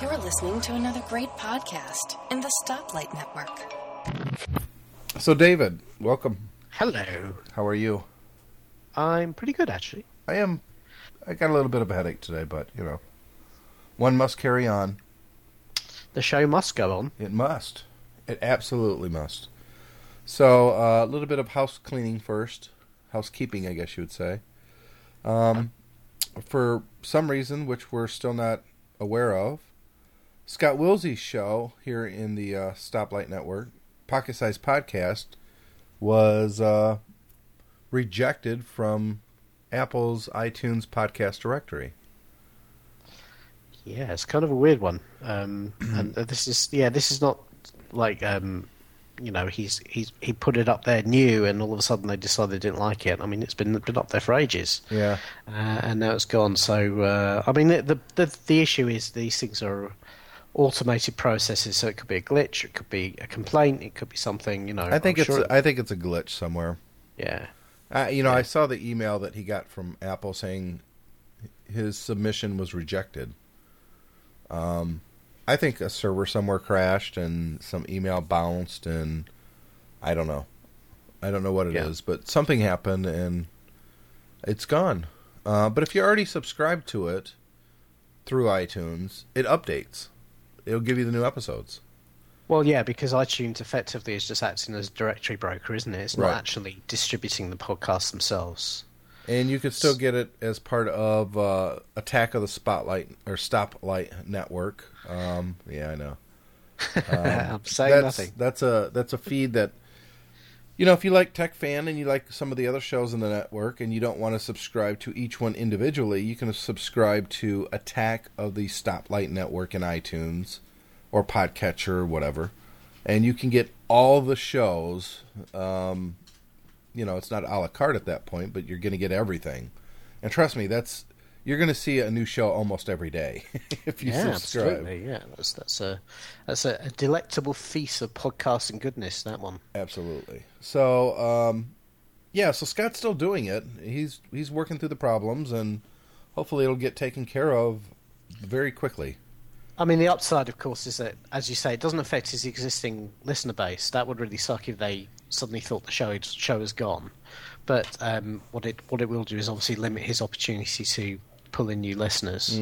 You're listening to another great podcast in the Stoplight Network. So, David, welcome. Hello. How are you? I'm pretty good, actually. I am. I got a little bit of a headache today, but you know, one must carry on. The show must go on. It must. It absolutely must. So, uh, a little bit of house cleaning first, housekeeping, I guess you would say. Um, for some reason, which we're still not aware of, Scott Wilsey's show here in the uh, Stoplight Network, Pocket Size Podcast, was uh, rejected from Apple's iTunes podcast directory. Yeah, it's kind of a weird one. Um, and this is yeah, this is not like um, you know he's he's he put it up there new, and all of a sudden they decided they didn't like it. I mean, it's been been up there for ages. Yeah, uh, and now it's gone. So uh, I mean, the, the the issue is these things are automated processes, so it could be a glitch, it could be a complaint, it could be something. You know, I think I'm it's sure a, I think it's a glitch somewhere. yeah. Uh, you know, I saw the email that he got from Apple saying his submission was rejected. Um, I think a server somewhere crashed and some email bounced, and I don't know. I don't know what it is, Yeah. but something happened and it's gone. Uh, but if you already subscribed to it through iTunes, it updates. It'll give you the new episodes. Well, yeah, because iTunes effectively is just acting as a directory broker, isn't it? It's not Right. actually distributing the podcasts themselves. And you could still get it as part of uh, Attack of the Spotlight or Stoplight Network. Um, yeah, I know. I'm saying that's, nothing. That's a that's a feed that you know if you like Tech Fan and you like some of the other shows in the network and you don't want to subscribe to each one individually, you can subscribe to Attack of the Stoplight Network in iTunes or Podcatcher or whatever, and you can get all the shows. Um, you know, it's not a la carte at that point, but you're going to get everything. And trust me, that's you're going to see a new show almost every day if you yeah, subscribe. absolutely. Yeah, that's that's a that's a, a delectable feast of podcasting goodness. That one. Absolutely. So, um, yeah, so Scott's still doing it. He's he's working through the problems, and hopefully it'll get taken care of very quickly. I mean, the upside, of course, is that, as you say, it doesn't affect his existing listener base. That would really suck if they suddenly thought the show show is gone. But um, what it what it will do is obviously limit his opportunity to pull in new listeners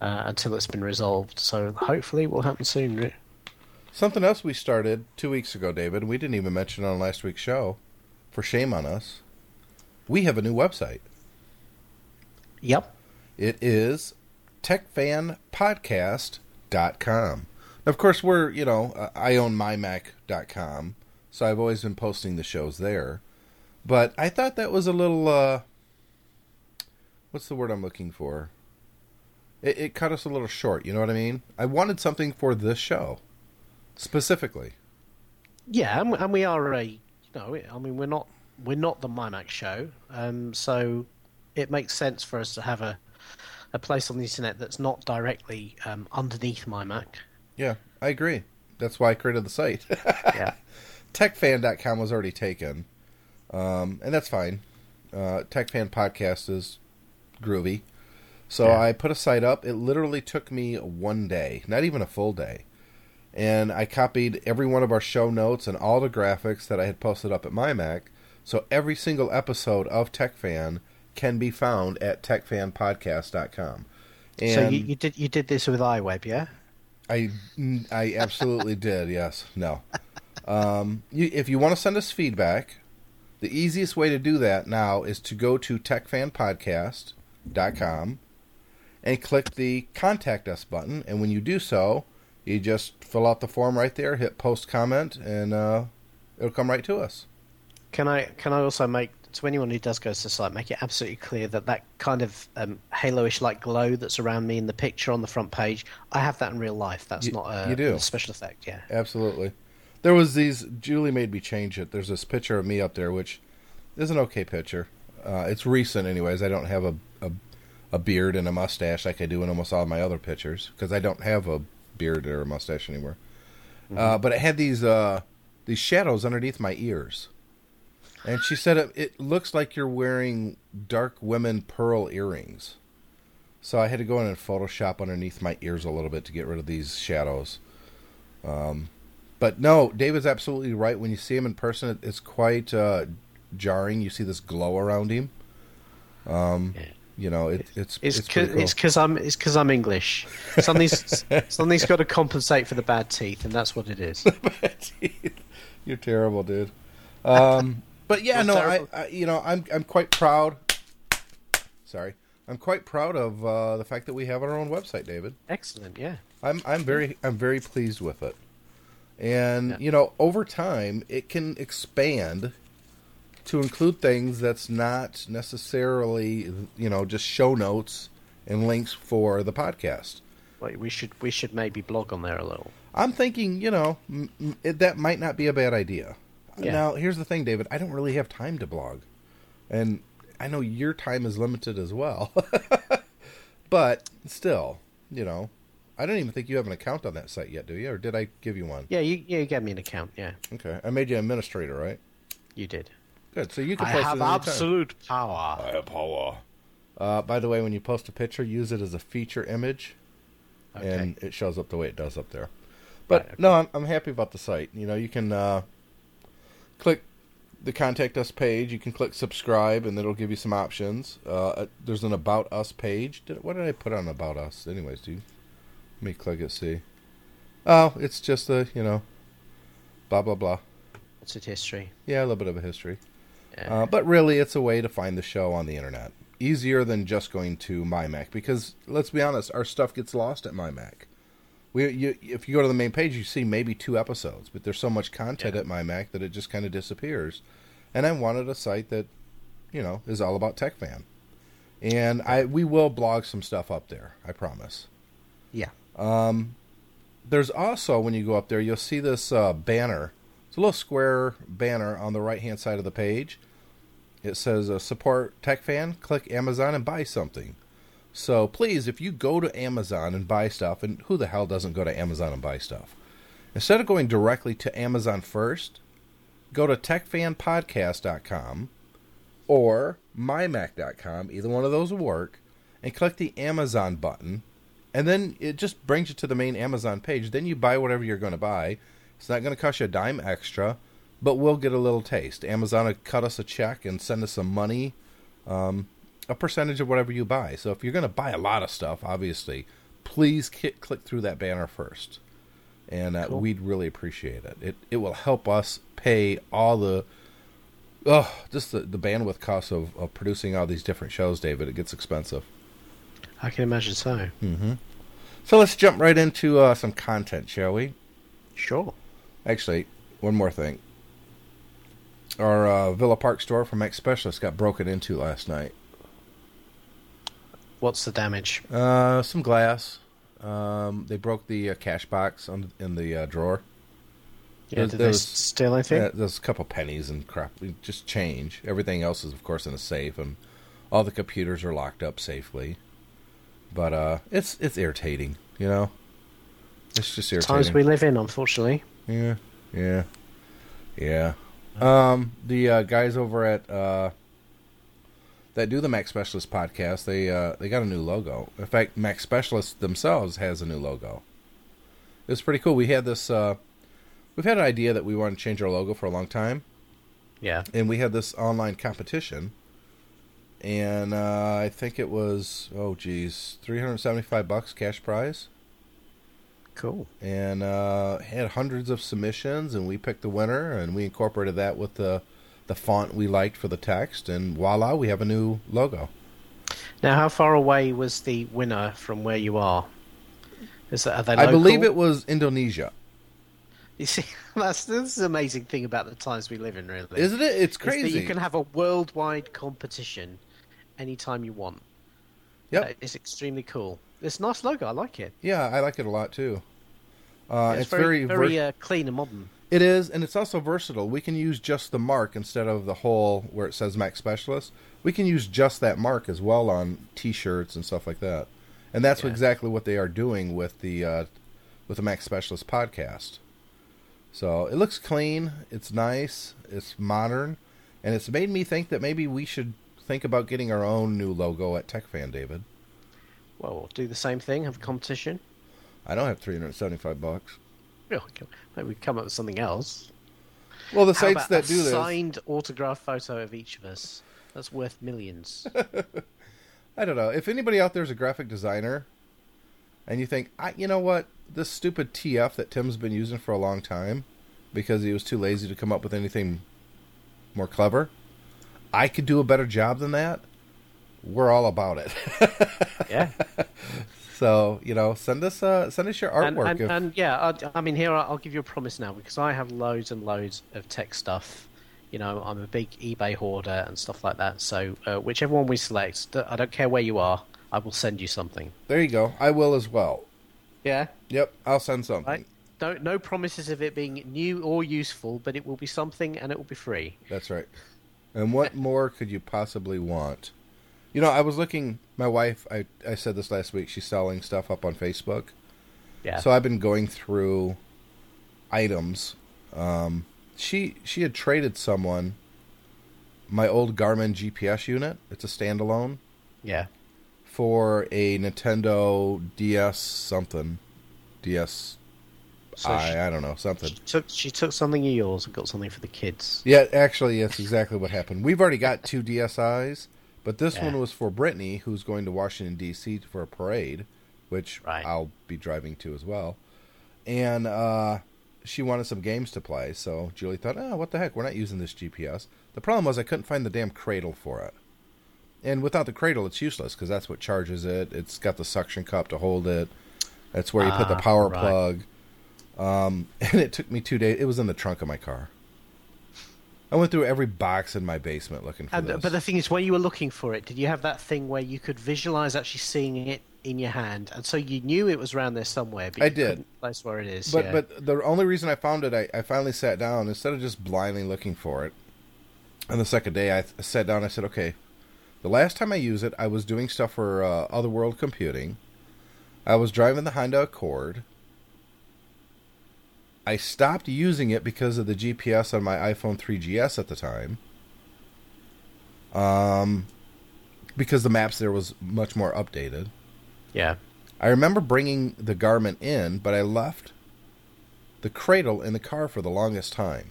uh, until it's been resolved. So hopefully, it will happen soon. Something else we started two weeks ago, David. We didn't even mention on last week's show. For shame on us, we have a new website. Yep. It is techfanpodcast.com. Of course, we're, you know, uh, I own mymac.com, so I've always been posting the shows there. But I thought that was a little, uh, what's the word I'm looking for? It, it cut us a little short, you know what I mean? I wanted something for this show, specifically. Yeah, and, we- and we are a, you know, I mean, we're not we're not the MyMac show, um, so it makes sense for us to have a a place on the internet that's not directly um, underneath MyMac. Yeah, I agree. That's why I created the site. Yeah, techfan.com was already taken, um, and that's fine. Uh, TechFan podcast is groovy, so Yeah. I put a site up. It literally took me one day, not even a full day, and I copied every one of our show notes and all the graphics that I had posted up at my Mac. So every single episode of TechFan can be found at techfanpodcast.com. And so you, you did you did this with iWeb, yeah? I I absolutely did. Yes. No. Um, you, if you want to send us feedback, the easiest way to do that now is to go to techfanpodcast.com and click the contact us button. And when you do so, you just fill out the form right there, hit post comment, and uh, it'll come right to us. Can I can I also make to anyone who does go to the site make it absolutely clear that that kind of um, halo-ish like glow that's around me in the picture on the front page, I have that in real life. That's You- not a, a special effect. Yeah. Absolutely. There was these. Julie made me change it. There's this picture of me up there, which is an okay picture. Uh, it's recent, anyways. I don't have a, a beard and a mustache like I do in almost all my other pictures because I don't have a beard or a mustache anymore. Uh, but it had these uh, these shadows underneath my ears, and she said it, it looks like you're wearing dark women pearl earrings. So I had to go in and Photoshop underneath my ears a little bit to get rid of these shadows. Um, but no, David's absolutely right. When you see him in person, it, it's quite uh, jarring. You see this glow around him. Um, Yeah. You know, it, it's It's it's cause, cool. it's I'm it's because I'm English. Something's something's got to compensate for the bad teeth, and that's what it is. You're terrible, dude. Um, but yeah, no, I. I, you know, I'm I'm quite proud. Sorry, I'm quite proud of uh, the fact that we have our own website, David. Excellent, yeah. I'm I'm very I'm very pleased with it, and Yeah. you know, over time, it can expand to include things that's not necessarily you know just show notes and links for the podcast. Wait, we should we should maybe blog on there a little. I'm thinking, you know, m- it, that might not be a bad idea. Yeah. Now, here's the thing, David. I don't really have time to blog, and I know your time is limited as well. but still, you know, I don't even think you have an account on that site yet, do you? Or did I give you one? Yeah, you yeah, you gave me an account. Yeah, Okay, I made you an administrator, right? you did. Good. So you can I post have it absolute power. I have power. Uh, by the way, when you post a picture, use it as a feature image, Okay. and it shows up the way it does up there. But Right, okay. no, I'm, I'm happy about the site. You know, you can uh, click the contact us page. You can click subscribe, and it'll give you some options. Uh, uh, there's an about us page. Did, what did I put on about us? Anyways, dude, let me click it. See. Oh, it's just a you know, blah blah blah. It's a history? Yeah, a little bit of a history. Yeah. Uh, but really, it's a way to find the show on the internet. Easier than just going to MyMac because let's be honest, our stuff gets lost at MyMac. We, you, if you go to the main page, you see maybe two episodes, but there's so much content Yeah. at MyMac that it just kind of disappears. And I wanted a site that, you know, is all about Tech Fan, and I we will blog some stuff up there. I promise. yeah. Um, There's also when you go up there, you'll see this uh, banner. It's a little square banner on the right hand side of the page. It says uh, "Support Tech Fan." Click Amazon and buy something. So please, if you go to Amazon and buy stuff, and who the hell doesn't go to Amazon and buy stuff? Instead of going directly to Amazon first, go to techfanpodcast.com or mymac.com. Either one of those will work, and click the Amazon button and then it just brings you to the main Amazon page. Then you buy whatever you're going to buy. It's not going to cost you a dime extra, but we'll get a little taste. Amazon will cut us a check and send us some money, um, a percentage of whatever you buy. So if you're going to buy a lot of stuff, obviously, please ki- click through that banner first, and uh, Cool. we'd really appreciate it. It it will help us pay all the. Oh, just the, the bandwidth costs of, of producing all these different shows, David. It gets expensive. I can imagine so. So let's jump right into uh, some content, shall we? Sure. Actually, one more thing. Our uh, Villa Park store from Mac Specialist got broken into last night. What's the damage? Uh, some glass. Um, they broke the uh, cash box on, in the uh, drawer. Yeah, There- did there they was- steal anything? Yeah, there's a couple pennies and crap. Just change. Everything else is, of course, in a safe, and all the computers are locked up safely. But uh, it's it's irritating, you know. It's just irritating. Times we live in, unfortunately. Yeah, yeah, yeah. Um, the uh, guys over at uh, that do the Mac Specialist podcast, they uh, they got a new logo. In fact, Mac Specialist themselves has a new logo. It's pretty cool. We had this. Uh, we've had an idea that we want to change our logo for a long time, Yeah. and we had this online competition. And uh, I think it was oh geez, three hundred seventy five bucks cash prize Cool. and uh, had hundreds of submissions, and we picked the winner, and we incorporated that with the the font we liked for the text, and voila, we have a new logo. Now, how far away was the winner from where you are? Is that, are they I believe it was Indonesia, You see, that's this is the amazing thing about the times we live in, really. isn't it? It's crazy. you can have a worldwide competition anytime you want. Yep. Uh, It's extremely cool. It's a nice logo. I like it. Yeah, I like it a lot too. Uh, it's, it's, very, very, very uh, clean and modern. It is, and it's also versatile. We can use just the mark instead of the whole where it says Mac Specialist. We can use just that mark as well on T-shirts and stuff like that. And that's Yeah. exactly what they are doing with the uh, with the Mac Specialist podcast. So it looks clean. It's nice. It's modern, and it's made me think that maybe we should think about getting our own new logo at TechFan, David. Well, do the same thing. Have a competition. I don't have 375 bucks. Maybe we come up with something else. Well, the How sites that do this, signed autograph photo of each of us. That's worth millions. I don't know. If anybody out there is a graphic designer, and you think, I, you know what, this stupid TF that Tim's been using for a long time, because he was too lazy to come up with anything more clever, I could do a better job than that. We're all about it. yeah. so you know, send us uh, send us your And, artwork. and, if, and yeah, I, I mean, here I'll I'll give you a promise now because I have loads and loads of tech stuff. You know, I'm a big eBay hoarder and stuff like that. So uh, whichever one we select, I don't care where you are, I will send you something. there you go. I will as well. Yeah. Yep, I'll send something. Right. Don't no promises of it being new or useful, but it will be something and it will be free. That's right. And what more could you possibly want? You know, I was looking. My wife, I I said this last week. She's selling stuff up on Facebook. Yeah. So I've been going through items. Um, she she had traded someone my old Garmin GPS unit. It's a standalone yeah. for a Nintendo DS something, DS. So I she- I don't know something. She took she took something of yours and got something for the kids. Yeah, actually, that's exactly what happened. We've already got two DSIs, but this Yeah. one was for Brittany, who's going to Washington D.C. for a parade, which Right. I'll be driving to as well. And uh, she wanted some games to play, so Julie thought, "Oh, what the heck? We're not using this GPS." The problem was I couldn't find the damn cradle for it, and without the cradle, it's useless because that's what charges it. It's got the suction cup to hold it. That's where you put the Ah, power right. plug. Um, and it took me two days. It was in the trunk of my car. I went through every box in my basement looking for And, this. but the thing is, when you were looking for it, did you have that thing where you could visualize actually seeing it in your hand, and so you knew it was around there somewhere? But I did. couldn't where it is. But yeah. but the only reason I found it, I, I finally sat down instead of just blindly looking for it. On the second day, I th- sat down. I said, "Okay, the last time I used it, I was doing stuff for uh, Otherworld Computing. I was driving the Honda Accord. I stopped using it because of the GPS on my iPhone 3GS at the time. Um, because the maps there was much more updated. yeah, I remember bringing the Garmin in, but I left the cradle in the car for the longest time.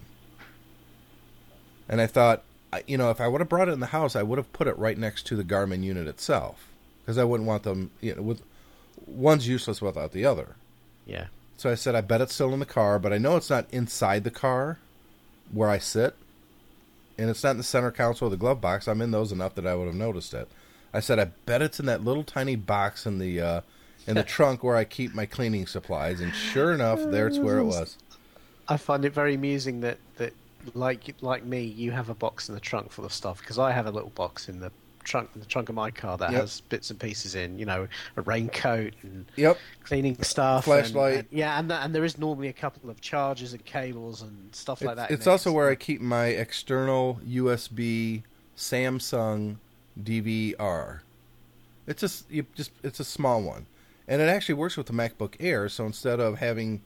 And I thought, you know, if I would have brought it in the house, I would have put it right next to the Garmin unit itself because I wouldn't want them. You know, with one's useless without the other. yeah, So I said, I bet it's still in the car, but I know it's not inside the car where I sit. And it's not in the center console or the glove box. I'm in those enough that I would have noticed it. I said, I bet it's in that little tiny box in the uh, in the trunk where I keep my cleaning supplies. And sure enough, there's where it was. I find it very amusing that that like like me, you have a box in the trunk full of stuff because I have a little box in the trunk the trunk of my car that Yep. has bits and pieces in. You know, a raincoat and Yep. cleaning stuff, Flashlight. and- yeah, and and there is normally a couple of chargers and cables and stuff like It's, that. it's there. also where I keep my external USB Samsung DVR. It's just you just it's a small one, and it actually works with the MacBook Air. So instead of having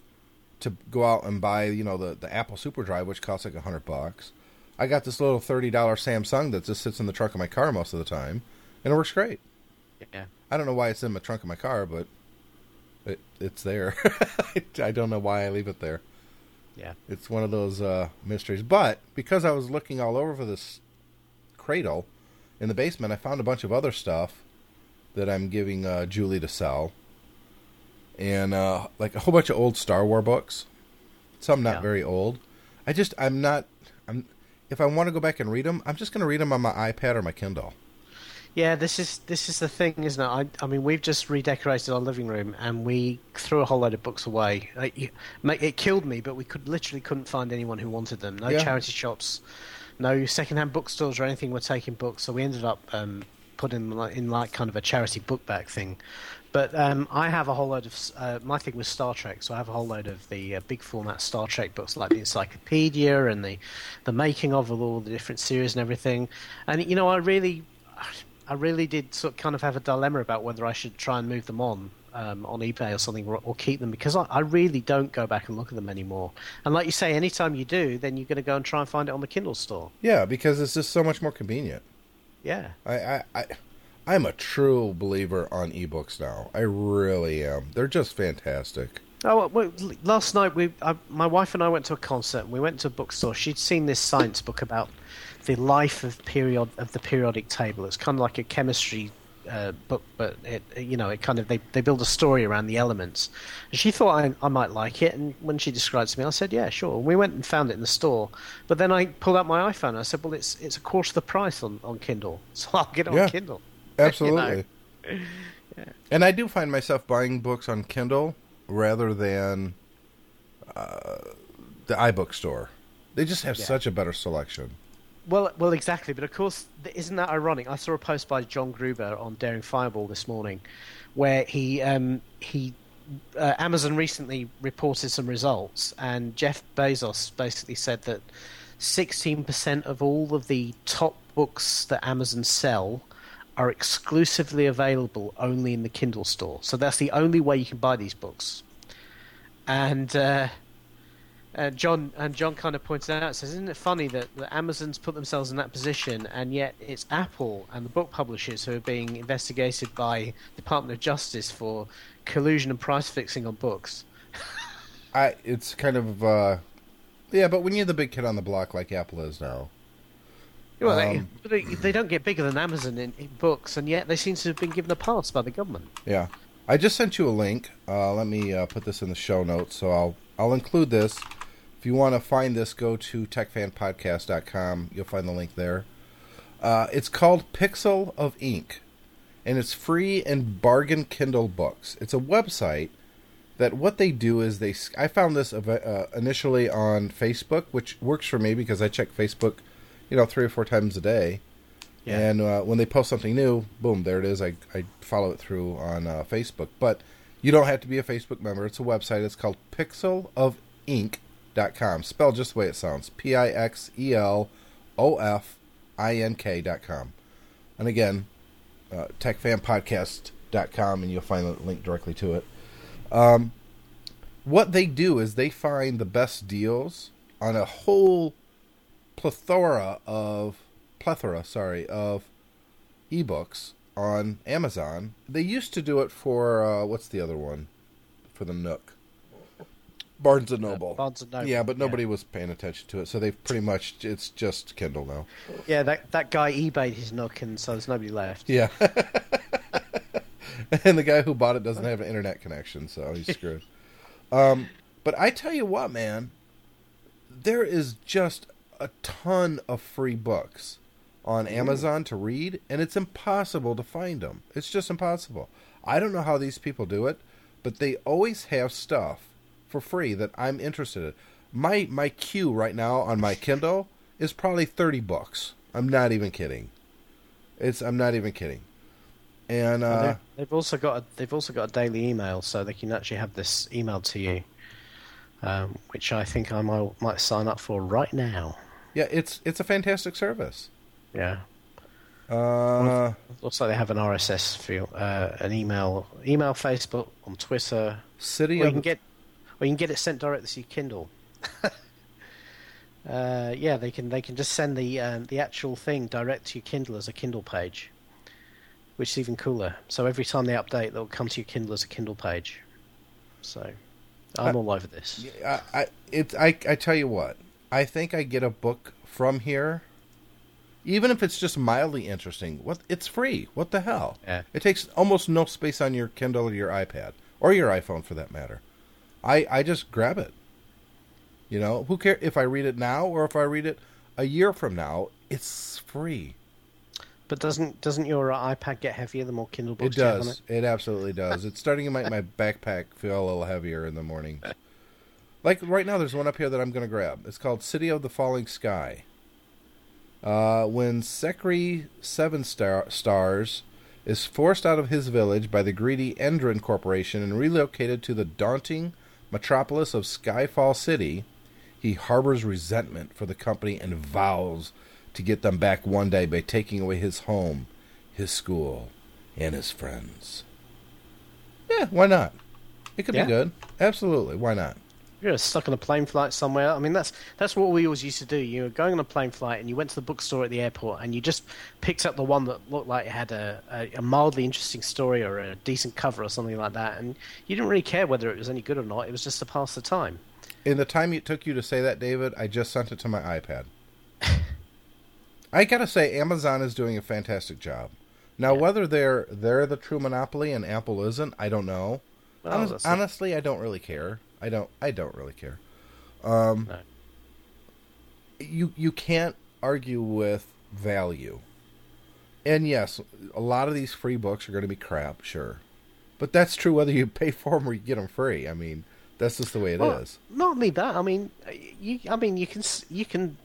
to go out and buy you know the the Apple SuperDrive, which costs like a hundred bucks, I got this little thirty dollar Samsung that just sits in the trunk of my car most of the time, and it works great. yeah. I don't know why it's in the trunk of my car, but it it's there. I don't know why I leave it there. Yeah. It's one of those uh, mysteries. But because I was looking all over for this cradle in the basement, I found a bunch of other stuff that I'm giving uh, Julie to sell, and uh, like a whole bunch of old Star Wars books. Some not Yeah. very old. I just I'm not I'm. If I want to go back and read them, I'm just going to read them on my iPad or my Kindle. Yeah, this is this is the thing, isn't it? I, I mean, we've just redecorated our living room and we threw a whole load of books away. Mate, it killed me, but we could literally couldn't find anyone who wanted them. No Yeah. charity shops, no secondhand bookstores or anything were taking books. So we ended up um, putting them in like kind of a charity book bag thing. But um, I have a whole load of uh, my thing was Star Trek, so I have a whole load of the uh, big format Star Trek books, like the encyclopedia and the the making of of all the different series and everything. And you know, I really, I really did sort of kind of have a dilemma about whether I should try and move them on um, on eBay or something, or, or keep them because I, I really don't go back and look at them anymore. And like you say, anytime you do, then you're going to go and try and find it on the Kindle store. Yeah, because it's just so much more convenient. Yeah, I, I, I I'm a true believer on ebooks now. I really am. They're just fantastic. Oh well, last night we, I, my wife and I went to a concert. and We went to a bookstore. She'd seen this science book about the life of period of the periodic table. It's kind of like a chemistry uh, book, but it you know it kind of they, they build a story around the elements. And she thought I, I might like it, and when she described it to me, I said, "Yeah, sure." And we went and found it in the store, but then I pulled out my iPhone. and I said, "Well, it's it's a quarter of the price on, on Kindle, so I'll get it Yeah. on Kindle." Absolutely. And I do find myself buying books on Kindle rather than uh, the iBook store. They just have Yeah. such a better selection. Well, well, exactly. But of course, isn't that ironic? I saw a post by John Gruber on Daring Fireball this morning, where he um, he uh, Amazon recently reported some results, and Jeff Bezos basically said that sixteen percent of all of the top books that Amazon sell are exclusively available only in the Kindle store. So that's the only way you can buy these books. And uh, uh, John and John kind of pointed out, says, "Isn't it funny that, that Amazon's put themselves in that position, and yet it's Apple and the book publishers who are being investigated by Department of Justice for collusion and price fixing on books." I it's kind of uh, yeah, but when you're the big kid on the block like Apple is now, Well, they, Um, they, they don't get bigger than Amazon in, in books, and yet they seem to have been given a pass by the government. yeah. I just sent you a link. Uh, let me uh, put this in the show notes, so I'll I'll include this. If you want to find this, go to techfanpodcast.com. You'll find the link there. Uh, it's called Pixel of Ink, and it's free and bargain Kindle books. It's a website that what they do is they. I found this uh, initially on Facebook, which works for me because I check Facebook, you know, three or four times a day. Yeah. And uh, when they post something new, boom, there it is. I, I follow it through on uh, Facebook. But you don't have to be a Facebook member. It's a website. It's called pixelofink.com. Spelled just the way it sounds P I X E L O F I N K.com. And again, uh, techfanpodcast.com, and you'll find the link directly to it. Um, what they do is they find the best deals on a whole plethora of plethora, sorry, of ebooks on Amazon. They used to do it for uh, what's the other one for the Nook, Barnes and Noble. Barnes and Noble, Yeah, but yeah. nobody was paying attention to it, so they've pretty much it's just Kindle now. Yeah, that that guy eBayed his Nook, and so there's nobody left. Yeah. and the guy who bought it doesn't have an internet connection, so he's screwed. um, but I tell you what, man, there is just a ton of free books on Amazon to read, and it's impossible to find them. It's just impossible. I don't know how these people do it, but they always have stuff for free that I'm interested in. My my queue right now on my Kindle is probably 30 books. I'm not even kidding. It's I'm not even kidding. And uh, they've- they've also got a, they've also got a daily email, so they can actually have this emailed to you, um, which I think I might might sign up for right now. Yeah, it's it's a fantastic service. Yeah, Uh, looks like they have an RSS field, uh, an email, email, Facebook, on Twitter. City Or you can get, or you can get it sent directly to your Kindle. uh, yeah, they can they can just send the um, the actual thing direct to your Kindle as a Kindle page, which is even cooler. So every time they update, they'll come to your Kindle as a Kindle page. So I'm Uh, all over this. I, I it's I I tell you what, I think I get a book from here, even if it's just mildly interesting. What it's free. What the hell? Yeah. It takes almost no space on your Kindle or your iPad or your iPhone for that matter. I I just grab it. You know, who care if I read it now or if I read it a year from now? It's free. But doesn't doesn't your iPad get heavier the more Kindle It books you have on does. It absolutely does. It's starting to make my backpack feel a little heavier in the morning. Like right now, there's one up here that I'm going to grab. It's called City of the Falling Sky. Uh, when Sekri Seven Star- Stars is forced out of his village by the greedy Endrin Corporation and relocated to the daunting metropolis of Skyfall City, he harbors resentment for the company and vows to get them back one day by taking away his home, his school, and his friends. Yeah, why not? It could Yeah. be good. Absolutely, why not? You're stuck on a plane flight somewhere. I mean, that's that's what we always used to do. You were going on a plane flight, and you went to the bookstore at the airport, and you just picked up the one that looked like it had a, a, a mildly interesting story or a decent cover or something like that, and you didn't really care whether it was any good or not. It was just to pass the time. In the time it took you to say that, David, I just sent it to my iPad. I gotta say, Amazon is doing a fantastic job. Now, Yeah. whether they're they're the true monopoly and Apple isn't, I don't know. Well, Honest- honestly, I don't really care. I don't. I don't really care. Um, No. You you can't argue with value. And yes, a lot of these free books are going to be crap, sure, but that's true whether you pay for them or you get them free. I mean, that's just the way it is. Well, Not only that. I mean, you. I mean, you can you can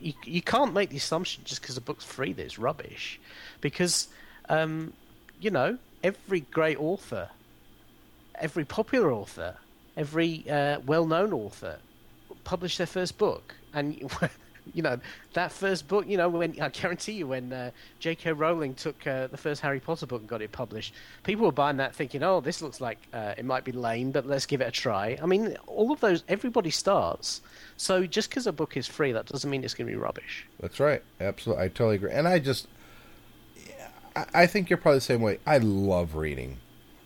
you, you can't make the assumption just because a book's free that it's rubbish, because, um, you know, every great author, every popular author, every uh, well-known author, published their first book, and you know that first book. You know, when I guarantee you, when uh, J.K. Rowling took uh, the first Harry Potter book and got it published, people were buying that thinking, "Oh, this looks like uh, it might be lame, but let's give it a try." I mean, all of those, everybody starts. So just because a book is free, that doesn't mean it's going to be rubbish. That's right. Absolutely, I totally agree. And I just, I, I think you're probably the same way. I love reading.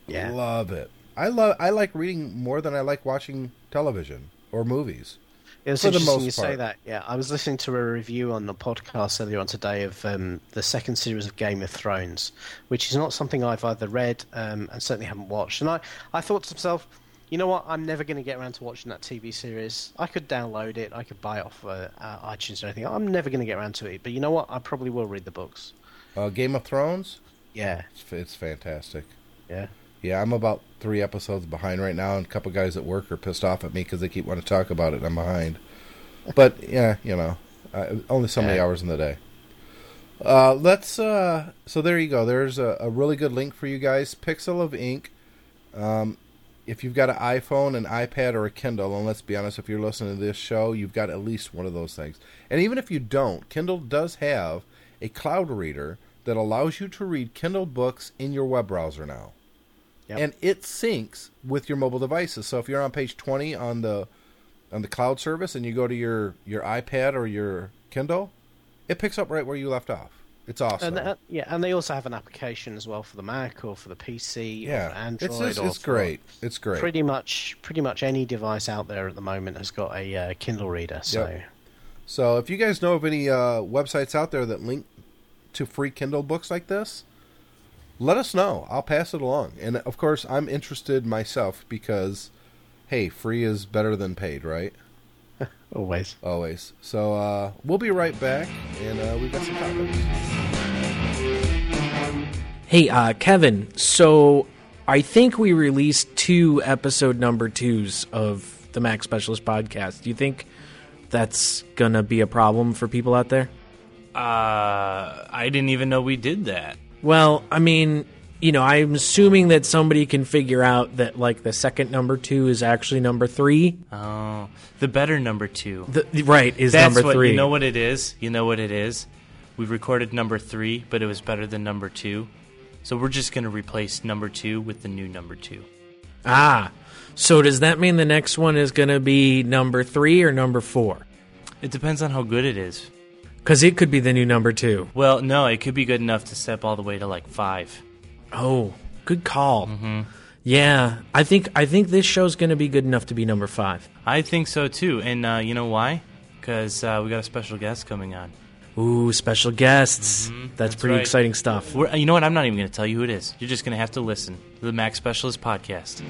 Yeah. love it. I love. I like reading more than I like watching television or movies. It's For the interesting most you say part. that. Yeah, I was listening to a review on the podcast earlier on today of um, the second series of Game of Thrones, which is not something I've either read um, and certainly haven't watched. And I, I thought to myself, you know what? I'm never going to get around to watching that TV series. I could download it, I could buy it off uh, uh, iTunes or anything. I'm never going to get around to it. But you know what? I probably will read the books. Uh, Game of Thrones. Yeah, It's, it's fantastic. yeah. Yeah, I'm about three episodes behind right now, and a couple guys at work are pissed off at me because they keep wanting to talk about it. and I'm behind, but yeah, you know, uh, only so many hours in the day. Uh, let's. Uh, so there you go. There's a, a really good link for you guys. Pixel of Ink. Um, if you've got an iPhone, an iPad, or a Kindle, and let's be honest, if you're listening to this show, you've got at least one of those things. And even if you don't, Kindle does have a cloud reader that allows you to read Kindle books in your web browser now Yep. and it syncs with your mobile devices. So if you're on page 20 on the on the cloud service and you go to your your iPad or your Kindle, it picks up right where you left off. It's awesome. And uh, yeah, and they also have an application as well for the Mac or for the PC or yeah, for Android. it's just, or it's great. It's great. Pretty much, pretty much any device out there at the moment has got a uh, Kindle reader. So Yep. So if you guys know of any uh, websites out there that link to free Kindle books like this, let us know. I'll pass it along. And of course, I'm interested myself because, hey, free is better than paid, right? always. Always. So uh, we'll be right back, and uh, we've got some topics. Hey, uh, Kevin, so I think we released two episode number twos of the Mac Specialist podcast. Do you think that's going to be a problem for people out there? Uh, I didn't even know we did that. Well, I mean, you know, I'm assuming that somebody can figure out that, like, the second number two is actually number three. Oh, the better number two. The, right, is That's number what three. you know. What it is? You know what it is? We recorded number three, but it was better than number two. So we're just gonna replace number two with the new number two. Ah, so does that mean the next one is going to be number three or number four? It depends on how good it is. Because it could be the new number two. Well, no, it could be good enough to step all the way to like five. Oh, good call. Mm-hmm. Yeah, I think I think this show's going to be good enough to be number five. I think so too, and uh, you know why? Because uh, we got a special guest coming on. Ooh, special guests. that's, that's pretty right. exciting stuff. We're, you know what? I'm not even going to tell you who it is. You're just going to have to listen to the Mac Specialist podcast.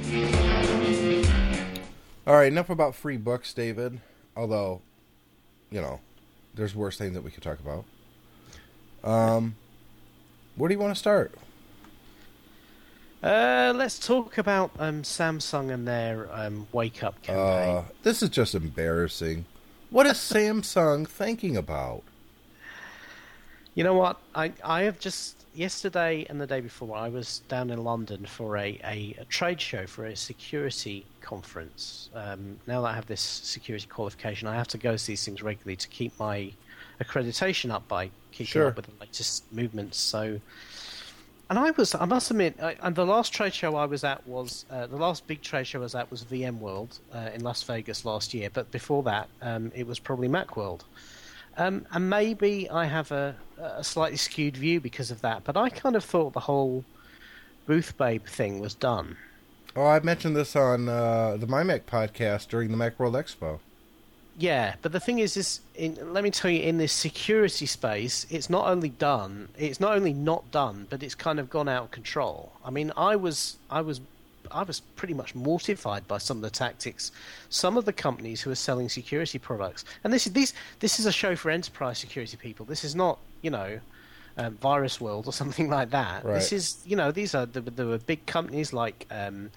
All right, enough about free books, David. Although, you know, there's worse things that we could talk about. Um, where do you want to start? Uh, let's talk about um, Samsung and their um, wake up campaign. Uh, this is just embarrassing. What is Samsung thinking about? You know what? I I have just yesterday and the day before I was down in London for a, a, a trade show for a security conference. Um, now that I have this security qualification, I have to go to these things regularly to keep my accreditation up by keeping Sure. up with the latest movements. So And I was, I must admit, I, and the last trade show I was at was uh, the last big trade show I was at was VMworld uh, in Las Vegas last year. But before that, um, it was probably MacWorld. Um, and maybe I have a, a slightly skewed view because of that. But I kind of thought the whole Booth Babe thing was done. Oh, I mentioned this on uh, the MyMac podcast during the MacWorld Expo. Yeah, but the thing is, is in, let me tell you, in this security space, it's not only done, it's not only not done, but it's kind of gone out of control. I mean, I was, I was, I was pretty much mortified by some of the tactics. Some of the companies who are selling security products, and this is these, this is a show for enterprise security people. This is not, you know, um, Virus World or something like that. Right. This is, you know, these are there were big companies like. Um,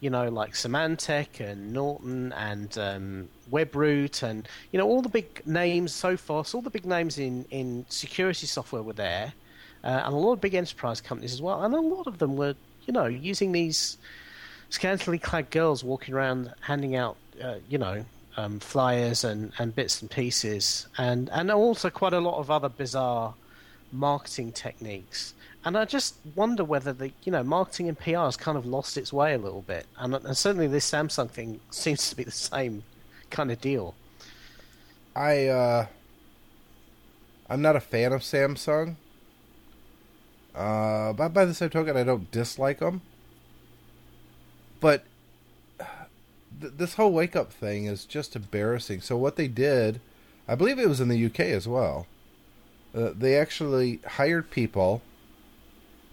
you know, like Symantec and Norton and um, WebRoot and you know all the big names, Sophos, all the big names in in security software were there, uh, and a lot of big enterprise companies as well, and a lot of them were you know using these scantily clad girls walking around handing out uh, you know um, flyers and, and bits and pieces, and and also quite a lot of other bizarre marketing techniques. And I just wonder whether the you know marketing and PR has kind of lost its way a little bit, and, and certainly this Samsung thing seems to be the same kind of deal. I uh, I'm not a fan of Samsung. Uh, but by the same token, I don't dislike them. But th- this whole wake up thing is just embarrassing. So what they did, I believe it was in the UK as well. Uh, they actually hired people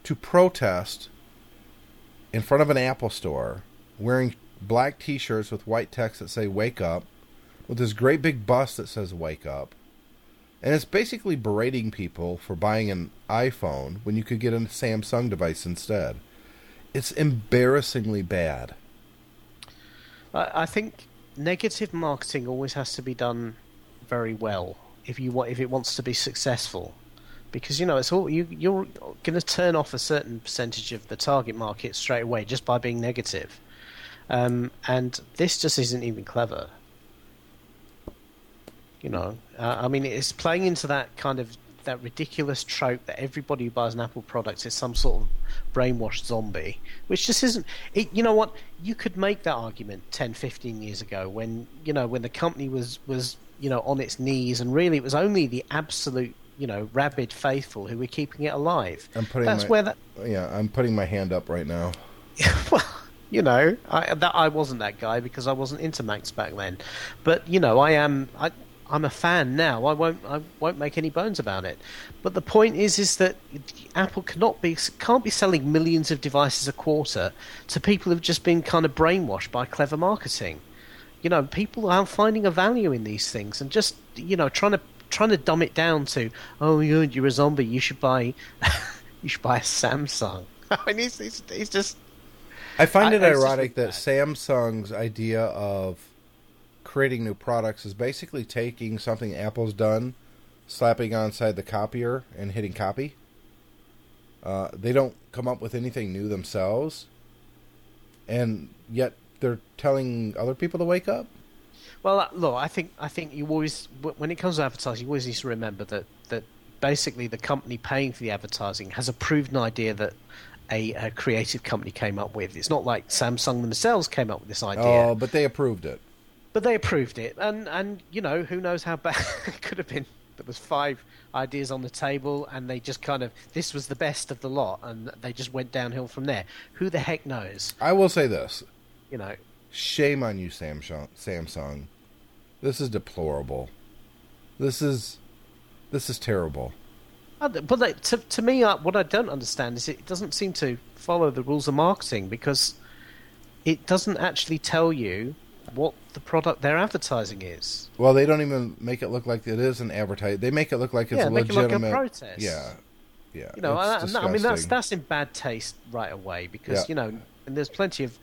to protest in front of an Apple store wearing black t shirts with white text that say wake up, with this great big bus that says wake up. And it's basically berating people for buying an iPhone when you could get a Samsung device instead. It's embarrassingly bad. I, think negative marketing always has to be done very well if you if it wants to be successful. Because you know it's all you you're going to turn off a certain percentage of the target market straight away just by being negative. Um, and this just isn't even clever. You know uh, i mean it's playing into that kind of that ridiculous trope that everybody who buys an apple product is some sort of brainwashed zombie which just isn't it, you know what you could make that argument 10 15 years ago when you know when the company was was you know on its knees and really it was only the absolute you know rabid faithful who were keeping it alive I'm putting that's my, where that Yeah, I'm putting my hand up right now. well, you know, I that I wasn't that guy because I wasn't into Macs back then. But you know, I am. I, I'm a fan now. I won't. I won't make any bones about it. But the point is, is that Apple cannot be can't be selling millions of devices a quarter to people who've just been kind of brainwashed by clever marketing. You know, people are finding a value in these things and just you know trying to trying to dumb it down to oh you're, you're a zombie. You should buy you should buy a Samsung. I mean, he's, he's, he's just I find I- it ironic that Samsung's idea of creating new products is basically taking something Apple's done, slapping onside the copier, and hitting copy. Uh, they don't come up with anything new themselves, and yet they're telling other people to wake up. Well, uh, look, I think I think you always when it comes to advertising, you always need to remember that that basically the company paying for the advertising has approved an idea that a, a creative company came up with. It's not like Samsung themselves came up with this idea, Oh, but they approved it. But they approved it, and and you know who knows how bad it could have been. There was five ideas on the table, and they just kind of this was the best of the lot, and they just went downhill from there. Who the heck knows? I will say this: You know, shame on you, Samsung. Samsung, this is deplorable. This is this is terrible. But like, to to me, uh, what I don't understand is it doesn't seem to follow the rules of marketing because it doesn't actually tell you what the product they're advertising is. Well, they don't even make it look like it is an advertise. They make it look like it's Yeah, a make it look a legitimate protest. Yeah, yeah. You know, I, I mean that's that's in bad taste right away because Yeah. you know, and there's plenty of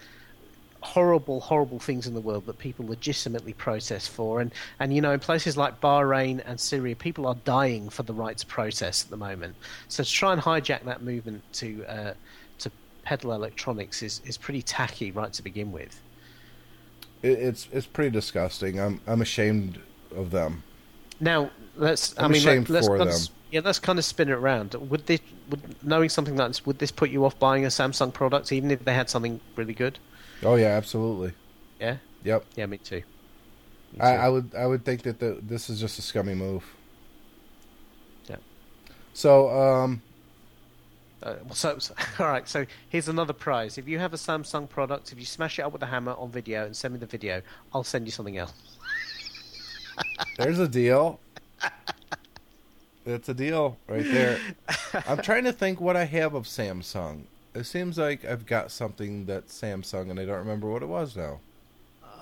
horrible, horrible things in the world that people legitimately protest for, and and you know, in places like Bahrain and Syria, people are dying for the right to protest at the moment. So to try and hijack that movement to uh, to peddle electronics is is pretty tacky right to begin with. It, it's it's pretty disgusting. I'm I'm ashamed of them. Now let's. i I'm mean, ashamed let, us for let's, them. Yeah, let's kind of spin it around. Would this, would, knowing something like this, would this put you off buying a Samsung product, even if they had something really good? Oh yeah, absolutely. Yeah, Yep. yeah, me too. Me I. I would I would think that the, this is just a scummy move. Yeah. So um, Uh, so, so, all right. So here's another prize. If you have a Samsung product, if you smash it up with a hammer on video and send me the video, I'll send you something else. there's a deal. That's a deal right there. I'm trying to think what I have of Samsung. It seems like I've got something that's Samsung, and I don't remember what it was now.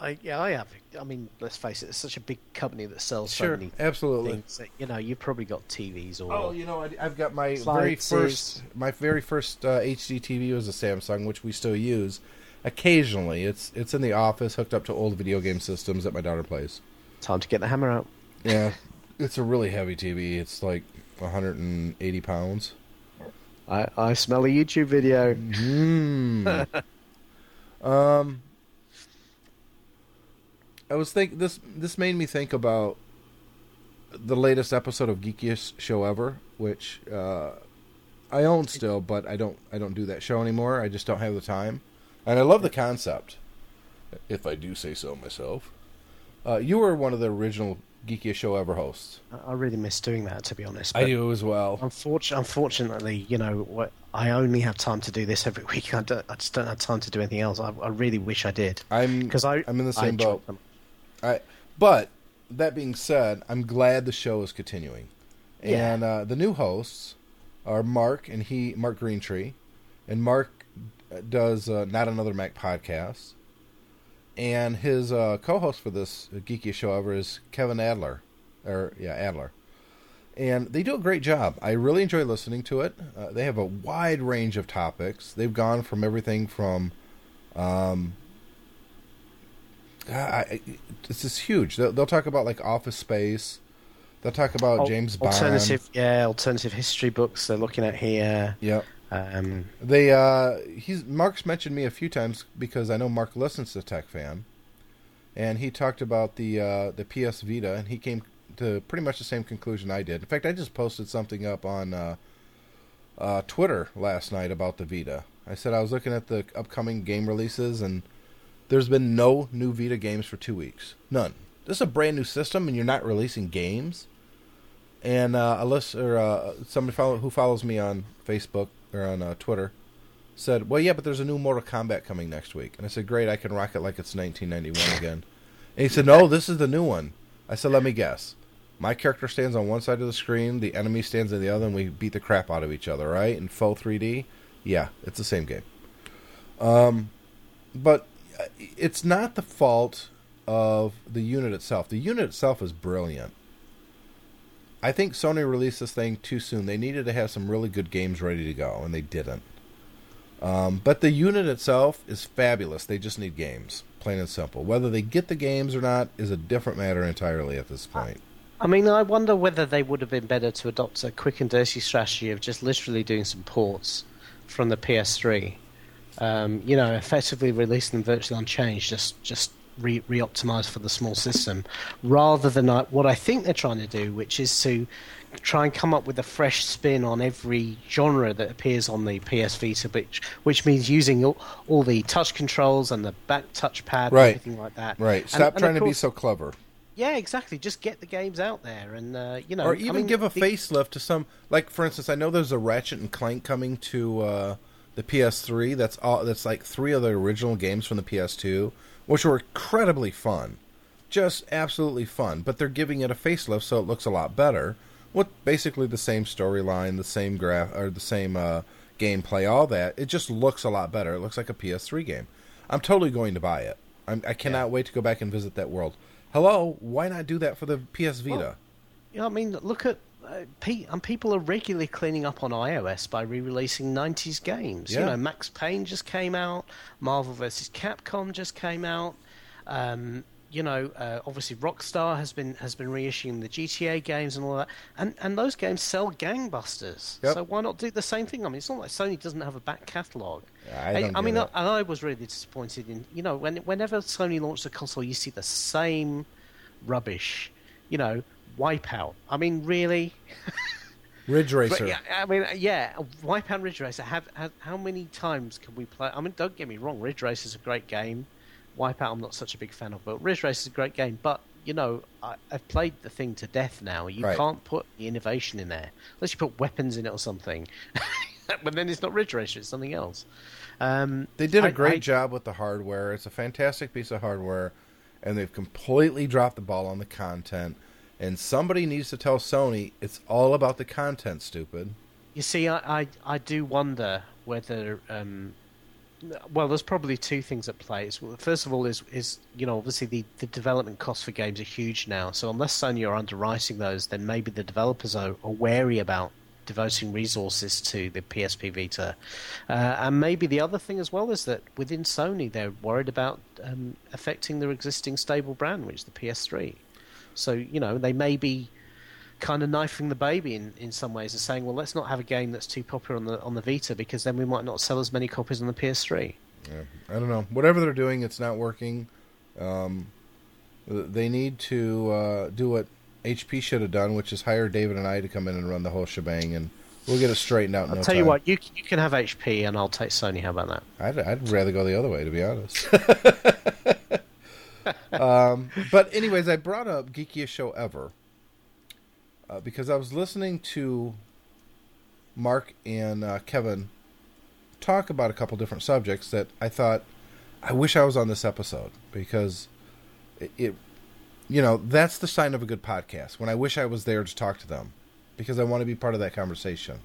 I, yeah, I have. I mean, let's face it. It's such a big company that sells so Sure, many absolutely. things. That, you know, you've probably got TVs or Oh, you know, I, I've got my very first, my very first uh, HD TV was a Samsung, which we still use occasionally. It's it's in the office, hooked up to old video game systems that my daughter plays. time to get the hammer out. Yeah, it's a really heavy TV. It's like 180 pounds. I, I smell a YouTube video. Mm. um, I was think this this made me think about the latest episode of Geekiest Show Ever, which uh, I own still, but I don't I don't do that show anymore. I just don't have the time, and I love the concept, if I do say so myself. Uh, you were one of the original Geekiest Show Ever hosts. I- I really miss doing that, to be honest. I do as well. Unfortunately, unfortunately, you know, I only have time to do this every week. I, don't, I just don't have time to do anything else. I, I really wish I did. I'm Because I, I'm in the I same enjoy boat. I, but that being said, I'm glad the show is continuing, Yeah. and uh, the new hosts are Mark and he Mark Greentree, and Mark does uh, not another Mac podcast, and his uh, co-host for this geeky show ever is Kevin Adler, or yeah Adler, and they do a great job. I really enjoy listening to it. Uh, they have a wide range of topics. They've gone from everything from um, I, this is huge. They'll, they'll talk about like Office Space. They'll talk about Al- James Bond. Alternative, yeah, alternative history books they're looking at here. Yep. Um, They uh, he's Mark's mentioned me a few times because I know Mark listens to Tech Fan, and he talked about the uh, the PS Vita, and he came to pretty much the same conclusion I did. In fact, I just posted something up on uh, uh, Twitter last night about the Vita. I said I was looking at the upcoming game releases, and there's been no new Vita games for two weeks. None. This is a brand new system, and you're not releasing games. And uh, or uh, somebody follow, who follows me on Facebook or on uh, Twitter said, "Well, yeah, but there's a new Mortal Kombat coming next week." And I said, "Great, I can rock it like it's 1991 again." And he said, "No, this is the new one." I said, "Let me guess. My character stands on one side of the screen, the enemy stands on the other, and we beat the crap out of each other, right? In full 3D. Yeah, it's the same game. Um, but it's not the fault of the unit itself. The unit itself is brilliant. I think Sony released this thing too soon. They needed to have some really good games ready to go, and they didn't. Um, but the unit itself is fabulous. They just need games, plain and simple. Whether they get the games or not is a different matter entirely at this point. I mean, I wonder whether they would have been better to adopt a quick and dirty strategy of just literally doing some ports from the PS3. Um, you know, effectively release them virtually unchanged, just just re optimized for the small system, rather than uh, what I think they're trying to do, which is to try and come up with a fresh spin on every genre that appears on the PS Vita, which which means using all, all the touch controls and the back touchpad Right. and everything like that. Right. And- Stop and of trying to be so clever. yeah, exactly. Just get the games out there, and uh, you know, or I even mean, give a the- facelift to some like for instance i know there's a ratchet and clank coming to uh, the ps3 that's all that's like three of the original games from the ps2 which were incredibly fun. Just absolutely fun but they're giving it a facelift so it looks a lot better with basically the same storyline the same graph or the same uh, gameplay all that. It just looks a lot better. It looks like a ps3 game. I'm totally going to buy it. I'm, i cannot wait to go back and visit that world. Hello? Why not do that for the ps vita? Well, Yeah, I mean, look at uh, pe- and people are regularly cleaning up on iOS by re-releasing '90s games. Yeah. You know, Max Payne just came out, Marvel vs. Capcom just came out. Um, you know, uh, obviously Rockstar has been has been reissuing the GTA games and all that, and and those games sell gangbusters. Yep. So why not do the same thing? I mean, it's not like Sony doesn't have a back catalogue. I don't I mean, it. and I was really disappointed in you know when whenever Sony launched a console, you see the same rubbish. You know, Wipeout. I mean, really. Ridge Racer. But yeah, I mean, yeah, Wipeout and Ridge Racer. Have, have how many times can we play? I mean, don't get me wrong, Ridge Racer is a great game. Wipeout, I'm not such a big fan of, but Ridge Racer is a great game. But you know, I, I've played the thing to death now. You Right. can't put the innovation in there unless you put weapons in it or something. but then it's not Ridge Racer; it's something else. Um, They did a I- great I- job with the hardware. It's a fantastic piece of hardware, and they've completely dropped the ball on the content. And somebody needs to tell Sony it's all about the content, stupid. You see, I, I, I do wonder whether. Um, well, there's probably two things at play. First of all, is is you know obviously the, the development costs for games are huge now. So unless Sony are underwriting those, then maybe the developers are, are wary about devoting resources to the PSP Vita. Uh, and maybe the other thing as well is that within Sony they're worried about um, affecting their existing stable brand, which is the PS3. So you know they may be kind of knifing the baby in, in some ways and saying, well, let's not have a game that's too popular on the on the Vita because then we might not sell as many copies on the PS3. Yeah, I don't know. Whatever they're doing, it's not working. Um, they need to uh, do what HP should have done, which is hire David and I to come in and run the whole shebang, and we'll get it straightened out. I'll no tell you what, you you can have HP and I'll take Sony. How about that? I'd, I'd rather go the other way, to be honest. um, but anyways, I brought up geekiest show ever uh, because I was listening to Mark and uh, Kevin talk about a couple different subjects that I thought I wish I was on this episode because it, it you know, that's the sign of a good podcast when I wish I was there to talk to them because I want to be part of that conversation.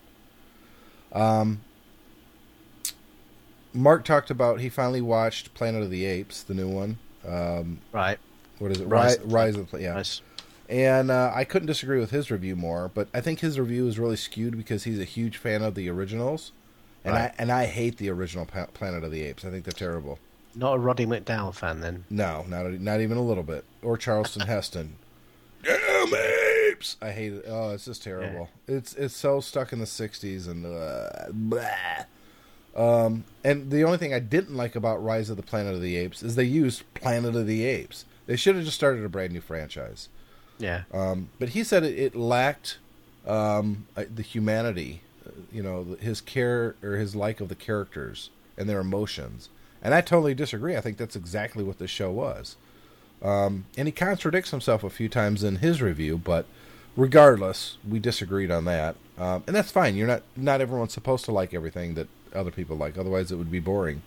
Um, Mark talked about he finally watched Planet of the Apes, the new one. Um, Right. what is it? Rise Rise, of the Rise of the Pla- yeah. Nice. And uh, I couldn't disagree with his review more, but I think his review is really skewed because he's a huge fan of the originals, and Right. I and I hate the original Pa- Planet of the Apes. I think they're terrible. Not a Roddy McDowall fan then. No, not not even a little bit. Or Charleston Heston. Damn apes! I hate it. Oh, it's just terrible. It's it's so stuck in the '60s and uh, blah. Um, and the only thing I didn't like about Rise of the Planet of the Apes is they used Planet of the Apes. They should have just started a brand new franchise. Yeah. Um, but he said it, it lacked um, uh, the humanity, uh, you know, his care or his like of the characters and their emotions. And I totally disagree. I think that's exactly what this show was. Um, and he contradicts himself a few times in his review, but regardless, we disagreed on that, um, and that's fine. You're not not everyone's supposed to like everything that other people like. Otherwise, it would be boring.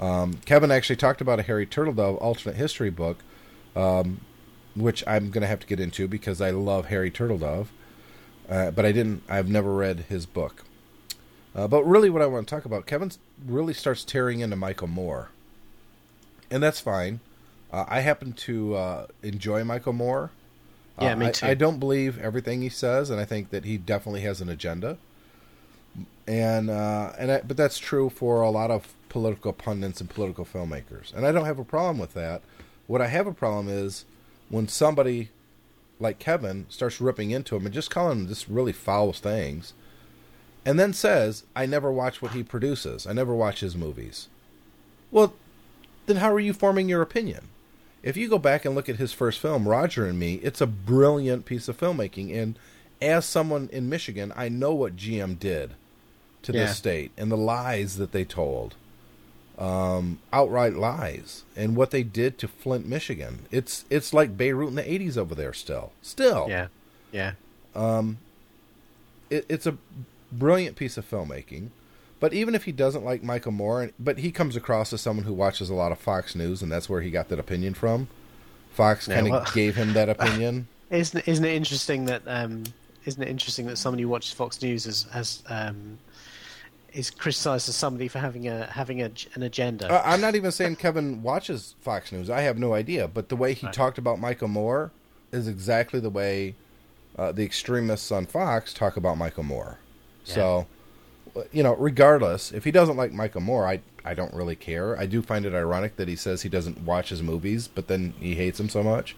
Um, Kevin actually talked about a Harry Turtledove alternate history book, um, which I'm going to have to get into because I love Harry Turtledove, uh, but I didn't. I've never read his book. Uh, but really, what I want to talk about, Kevin really starts tearing into Michael Moore, and that's fine. Uh, I happen to uh, enjoy Michael Moore. Yeah, Uh, me I- too. I, don't believe everything he says, and I think that he definitely has an agenda. And uh, and I, but that's true for a lot of political pundits and political filmmakers, and I don't have a problem with that. What I have a problem is when somebody like Kevin starts ripping into him and just calling him just really foul things, and then says, "I never watch what he produces. I never watch his movies." Well, then how are you forming your opinion? If you go back and look at his first film, Roger and Me, it's a brilliant piece of filmmaking. And as someone in Michigan, I know what GM did to Yeah. this state and the lies that they told, um, outright lies, and what they did to Flint, Michigan. It's it's like Beirut in the '80s over there. Still, still, Yeah. Yeah. it, it's a brilliant piece of filmmaking. But even if he doesn't like Michael Moore, but he comes across as someone who watches a lot of Fox News, and that's where he got that opinion from. Fox kind of well- gave him that opinion. Isn't it, isn't it interesting that um, isn't it interesting that somebody who watches Fox News has, as um, is criticised as somebody for having a having a, an agenda? Uh, I'm not even saying Kevin watches Fox News. I have no idea. But the way he talked about Michael Moore is exactly the way uh, the extremists on Fox talk about Michael Moore. So, uh, you know, regardless, if he doesn't like Michael Moore, I I don't really care. I do find it ironic that he says he doesn't watch his movies, but then he hates them so much.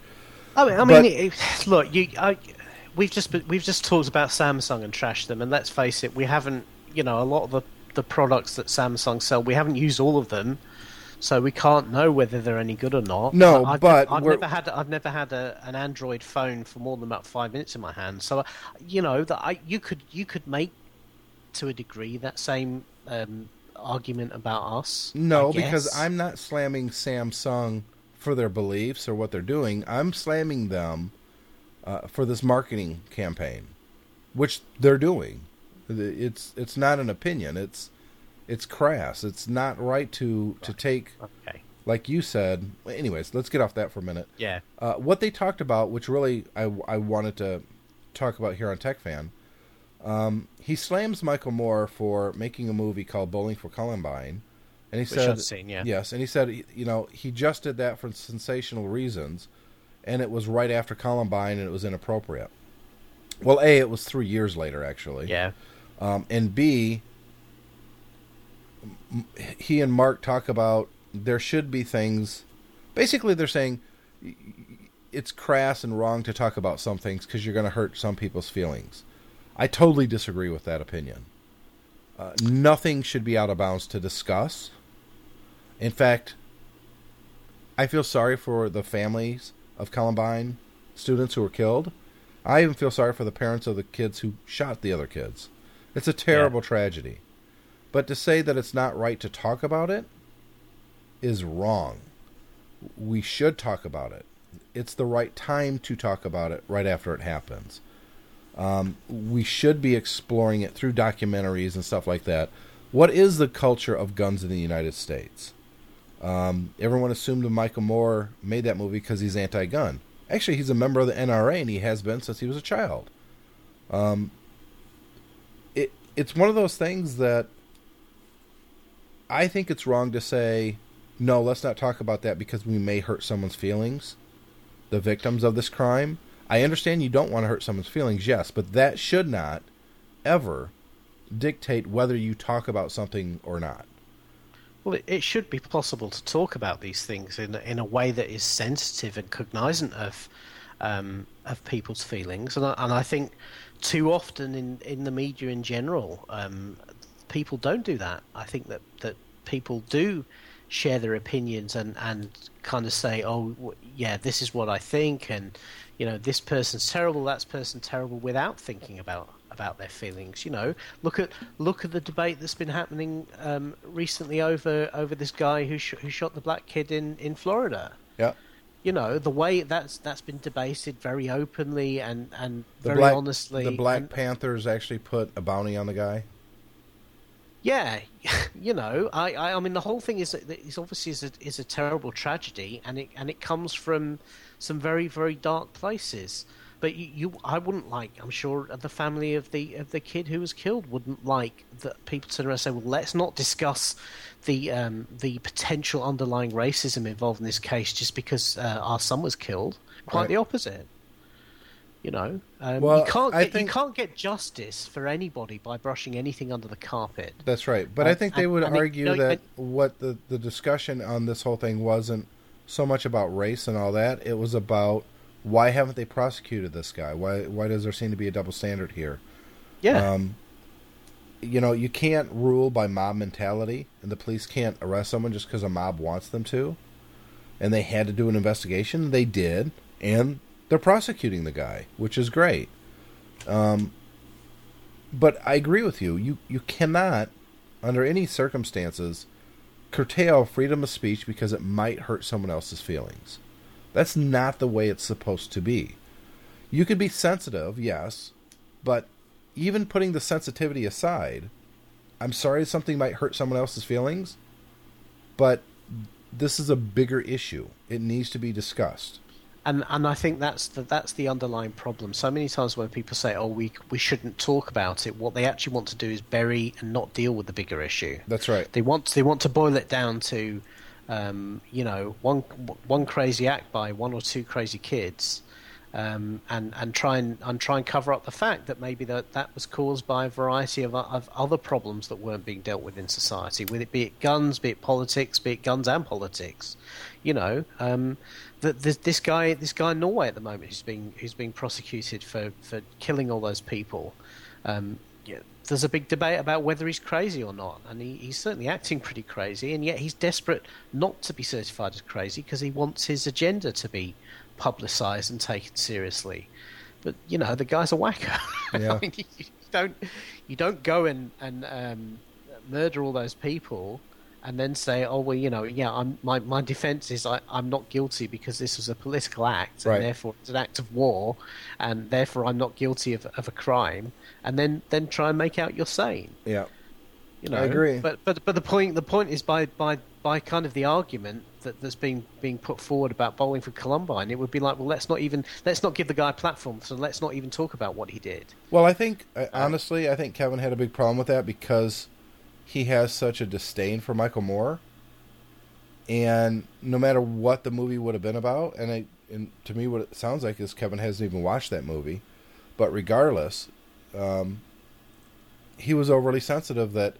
I mean, I mean it- look, you, I, we've just we've just talked about Samsung and trashed them, and let's face it, we haven't, you know, a lot of the the products that Samsung sell, we haven't used all of them. so we can't know whether they're any good or not. No, I've, but I've never had I've never had a, an Android phone for more than about five minutes in my hand. So, you know that I you could you could make to a degree that same um, argument about us. No, because. I'm not slamming Samsung for their beliefs or what they're doing. I'm slamming them uh, for this marketing campaign, which they're doing. It's it's not an opinion. It's it's crass. It's not right to to take okay. like you said. Anyways, let's get off that for a minute. Yeah. Uh, what they talked about, which really I, I wanted to talk about here on Tech Fan, um, he slams Michael Moore for making a movie called Bowling for Columbine, and he Which said, seen, yeah. yes, and he said, you know, he just did that for sensational reasons, and it was right after Columbine, and it was inappropriate. Well, a, it was three years later, actually. Yeah. Um, and B, he and Mark talk about there should be things. Basically, they're saying it's crass and wrong to talk about some things because you're going to hurt some people's feelings. I totally disagree with that opinion. Uh, nothing should be out of bounds to discuss. In fact, I feel sorry for the families of Columbine students who were killed. I even feel sorry for the parents of the kids who shot the other kids. It's a terrible tragedy. But to say that it's not right to talk about it is wrong. We should talk about it. It's the right time to talk about it right after it happens. Um, we should be exploring it through documentaries and stuff like that. What is the culture of guns in the United States? Um, everyone assumed that Michael Moore made that movie because he's anti-gun. Actually, he's a member of the NRA, and he has been since he was a child. Um, it's one of those things that I think it's wrong to say, no, let's not talk about that because we may hurt someone's feelings, the victims of this crime. I understand you don't want to hurt someone's feelings, yes, but that should not ever dictate whether you talk about something or not. Well, it, should be possible to talk about these things in in a way that is sensitive and cognizant of um, of people's feelings, and I, and I think too often in, in the media in general, um, people don't do that. I think that, that people do share their opinions and, and kind of say, oh, yeah, this is what I think, and you know, this person's terrible, that's person terrible, without thinking about about their feelings. You know, look at look at the debate that's been happening um, recently over over this guy who sh- who shot the black kid in, in Florida. Yeah. You know, the way that's that's been debated very openly and and The very black, honestly. the Black and- Panthers actually put a bounty on the guy. Yeah, you know, I, I, I mean, the whole thing is is obviously is a, is a terrible tragedy, and it and it comes from some very very dark places. But you, you, I wouldn't like. I'm sure the family of the of the kid who was killed wouldn't like that people turn around and say, "Well, let's not discuss the um, the potential underlying racism involved in this case just because uh, our son was killed." Quite Right. the opposite. You know, um, Well, you can't get, think- you can't get justice for anybody by brushing anything under the carpet. That's right. But Uh, I think they and- would and argue no, that and- what the, the discussion on this whole thing wasn't so much about race and all that. It was about why haven't they prosecuted this guy? Why why does there seem to be a double standard here? Yeah. Um, you know, you can't rule by mob mentality, and the police can't arrest someone just because a mob wants them to. And they had to do an investigation. They did, and they're prosecuting the guy, which is great. Um, but I agree with you. You you cannot, under any circumstances, curtail freedom of speech because it might hurt someone else's feelings. That's not the way it's supposed to be. You could be sensitive, yes, but even putting the sensitivity aside, I'm sorry something might hurt someone else's feelings, but this is a bigger issue. It needs to be discussed. and and I think that's the that's the underlying problem. So many times when people say, "Oh, we we shouldn't talk about it," what they actually want to do is bury and not deal with the bigger issue. That's right. They want they want to boil it down to, um, you know, one one crazy act by one or two crazy kids, um, and and try and and try and cover up the fact that maybe that that was caused by a variety of of other problems that weren't being dealt with in society. With it be it guns, be it politics, be it guns and politics, you know. Um, that this, guy this guy in Norway at the moment who's being who's being prosecuted for for killing all those people. Um, there's a big debate about whether he's crazy or not, and he, he's certainly acting pretty crazy, and yet he's desperate not to be certified as crazy because he wants his agenda to be publicised and taken seriously. But you know, the guy's a whacker. Yeah. I mean, you, you don't you don't go and and um, murder all those people and then say, oh well, you know, yeah, I'm my my defence is I, I'm not guilty because this was a political act, and Right. therefore it's an act of war, and therefore I'm not guilty of of a crime, and then then try and make out you're sane. Yeah. You know, I agree. But but but the point the point is by by by kind of the argument that that's being being put forward about bowling for Columbine, it would be like, well, let's not even let's not give the guy a platform, so let's not even talk about what he did. Well, I think uh, honestly, I think Kevin had a big problem with that because he has such a disdain for Michael Moore, and no matter what the movie would have been about, and I, and to me, what it sounds like is Kevin hasn't even watched that movie, but regardless, um, he was overly sensitive that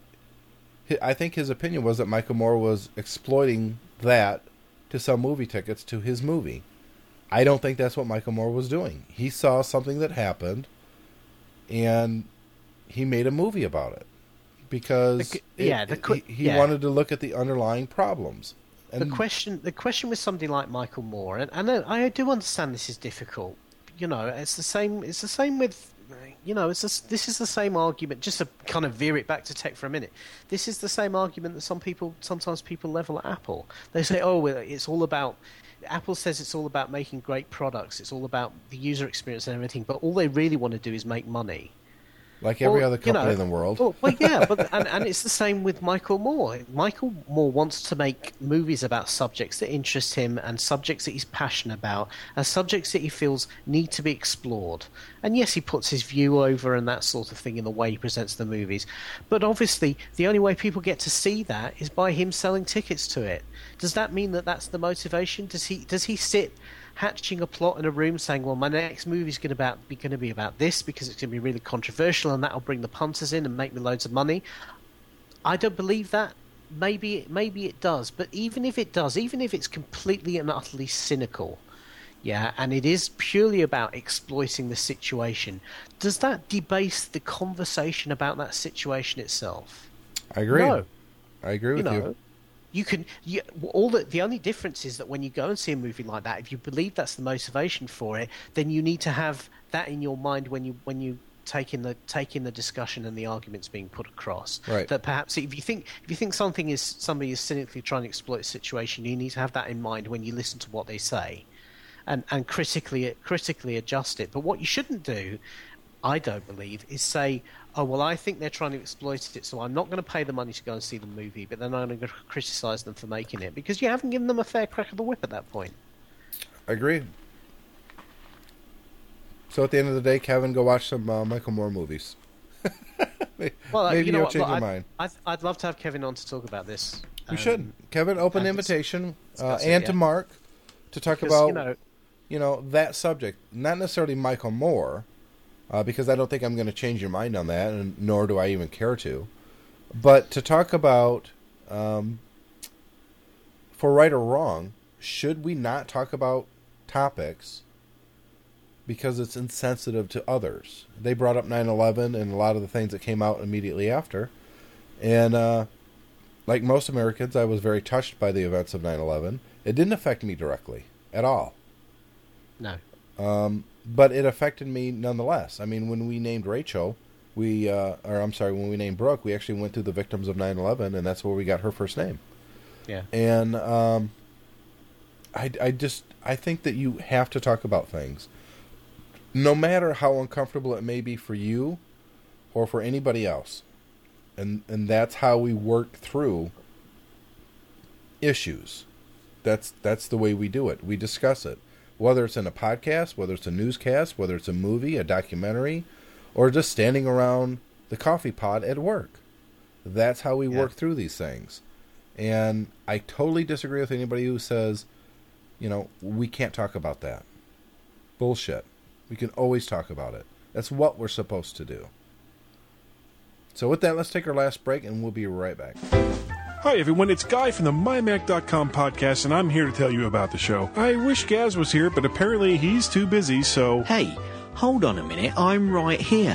hi- I think his opinion was that Michael Moore was exploiting that to sell movie tickets to his movie. I don't think that's what Michael Moore was doing. He saw something that happened and he made a movie about it because The- it- yeah, the he, he yeah. wanted to look at the underlying problems. the question the question with somebody like Michael Moore, and, and I I do understand this is difficult. You know, it's the same. It's the same with. You know, it's just, this is the same argument. Just to kind of veer it back to tech for a minute, this is the same argument that some people sometimes people level at Apple. They say, "Oh, it's all about." Apple says it's all about making great products. It's all about the user experience and everything. But all they really want to do is make money. Like every Well, other you company know, in the world, Well, well yeah, but and, and it's the same with Michael Moore. Michael Moore wants to make movies about subjects that interest him and subjects that he's passionate about and subjects that he feels need to be explored. And yes, he puts his view over and that sort of thing in the way he presents the movies. But obviously, the only way people get to see that is by him selling tickets to it. Does that mean that that's the motivation? Does he does he sit hatching a plot in a room saying, "Well, my next movie's going to be going to be about this because it's going to be really controversial and that'll bring the punters in and make me loads of money." I don't believe that. Maybe maybe it does, but even if it does, even if it's completely and utterly cynical, yeah, and it is purely about exploiting the situation, does that debase the conversation about that situation itself? I agree. No. I agree you with know, you. You can. You, all the the only difference is that when you go and see a movie like that, if you believe that's the motivation for it, then you need to have that in your mind when you when you take in the take in the discussion and the arguments being put across. Right. That perhaps if you think if you think something is somebody is cynically trying to exploit a situation, you need to have that in mind when you listen to what they say, and and critically critically adjust it. But what you shouldn't do. I don't believe is say, oh well, I think they're trying to exploit it, so I'm not going to pay the money to go and see the movie, but then I'm going to criticise them for making it because you haven't given them a fair crack of the whip at that point. I agree. So at the end of the day, Kevin, go watch some uh, Michael Moore movies. Maybe Well, uh, you know you'll what, change look, your I'd, mind. I'd, I'd love to have Kevin on to talk about this. We Um, should. Kevin, open invitation, uh, it, and yeah. to Mark to talk because, about you know, you know that subject, not necessarily Michael Moore, uh, because I don't think I'm going to change your mind on that, and nor do I even care to. But to talk about, um, for right or wrong, should we not talk about topics because it's insensitive to others? They brought up 9/11 and a lot of the things that came out immediately after, and uh, like most Americans, I was very touched by the events of 9/11. It didn't affect me directly at all no. um, but it affected me nonetheless. I mean, when we named Rachel, we, uh, or I'm sorry, when we named Brooke, we actually went through the victims of 9/11, and that's where we got her first name. Yeah. And um, I, I just, I think that you have to talk about things, no matter how uncomfortable it may be for you or for anybody else, and and that's how we work through issues. That's that's the way we do it. We discuss it, whether it's in a podcast, whether it's a newscast, whether it's a movie, a documentary, or just standing around the coffee pot at work. That's how we Yeah. work through these things. And I totally disagree with anybody who says, you know, we can't talk about that. Bullshit. We can always talk about it. That's what we're supposed to do. So with that, let's take our last break and we'll be right back. Hi, everyone. It's Guy from the MyMac.com podcast, and I'm here to tell you about the show. I wish Gaz was here, but apparently he's too busy, so. Hey, hold on a minute, I'm right here.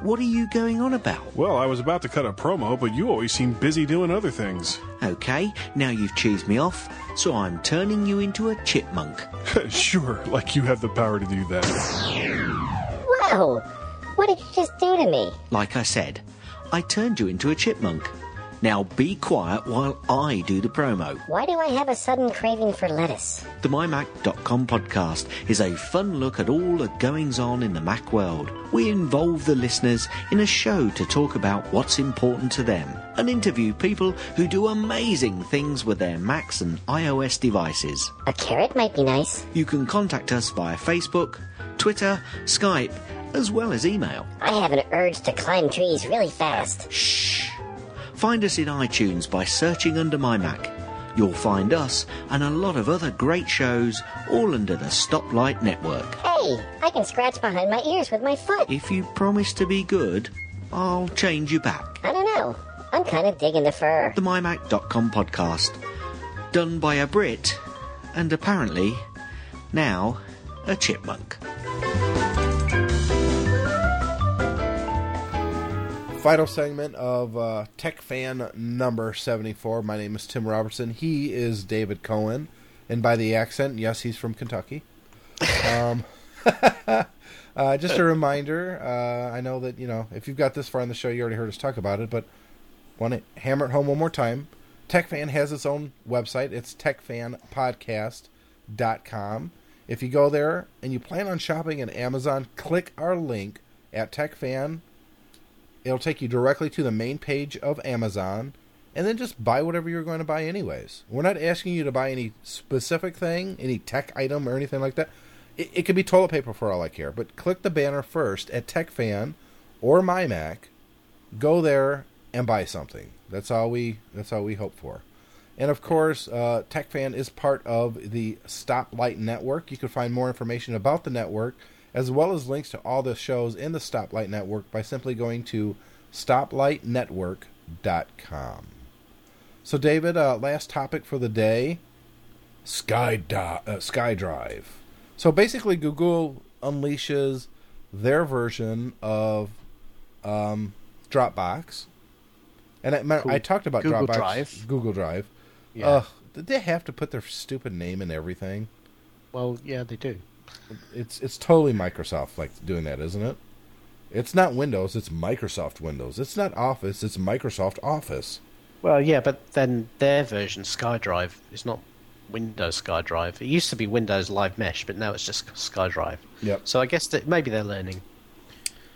What are you going on about? Well, I was about to cut a promo, but you always seem busy doing other things. Okay, now you've cheesed me off, so I'm turning you into a chipmunk. sure, like you have the power to do that. Whoa! What did you just do to me? Like I said, I turned you into a chipmunk. Now be quiet while I do the promo. Why do I have a sudden craving for lettuce? The MyMac.com podcast is a fun look at all the goings on in the Mac world. We involve the listeners in a show to talk about what's important to them and interview people who do amazing things with their Macs and iOS devices. A carrot might be nice. You can contact us via Facebook, Twitter, Skype, as well as email. I have an urge to climb trees really fast. Shh. Find us in iTunes by searching under My Mac. You'll find us and a lot of other great shows all under the Stoplight Network. Hey, I can scratch behind my ears with my foot. If you promise to be good, I'll change you back. I don't know. I'm kind of digging the fur. The MyMac.com podcast. Done by a Brit, and apparently, now, a chipmunk. Final segment of uh, Tech Fan number 74. My name is Tim Robertson. He is David Cohen. And by the accent, yes, he's from Kentucky. Um, uh, just a reminder uh, I know that, you know, if you've got this far in the show, you already heard us talk about it, but want to hammer it home one more time. TechFan has its own website. It's techfanpodcast.com. If you go there and you plan on shopping at Amazon, click our link at TechFan It'll take you directly to the main page of Amazon, and then just buy whatever you're going to buy, anyways. We're not asking you to buy any specific thing, any tech item or anything like that. It, it could be toilet paper for all I care, but click the banner first at TechFan or MyMac. Go there and buy something. That's all we. That's all we hope for. And of course, uh, TechFan is part of the Stoplight Network. You can find more information about the network as well as links to all the shows in the Stoplight Network by simply going to stoplightnetwork.com. So, David, uh, last topic for the day Sky uh, SkyDrive. So, basically, Google unleashes their version of um, Dropbox. And I. I talked about Google Dropbox, Drive. Google Drive. Yeah. Uh, did they have to put their stupid name in everything? Well, yeah, they do. It's it's totally Microsoft like doing that, isn't it? It's not Windows, it's Microsoft Windows. It's not Office, it's Microsoft Office. Well, yeah, but then their version SkyDrive is not Windows SkyDrive. It used to be Windows Live Mesh, but now it's just SkyDrive. Yep. So I guess that maybe they're learning.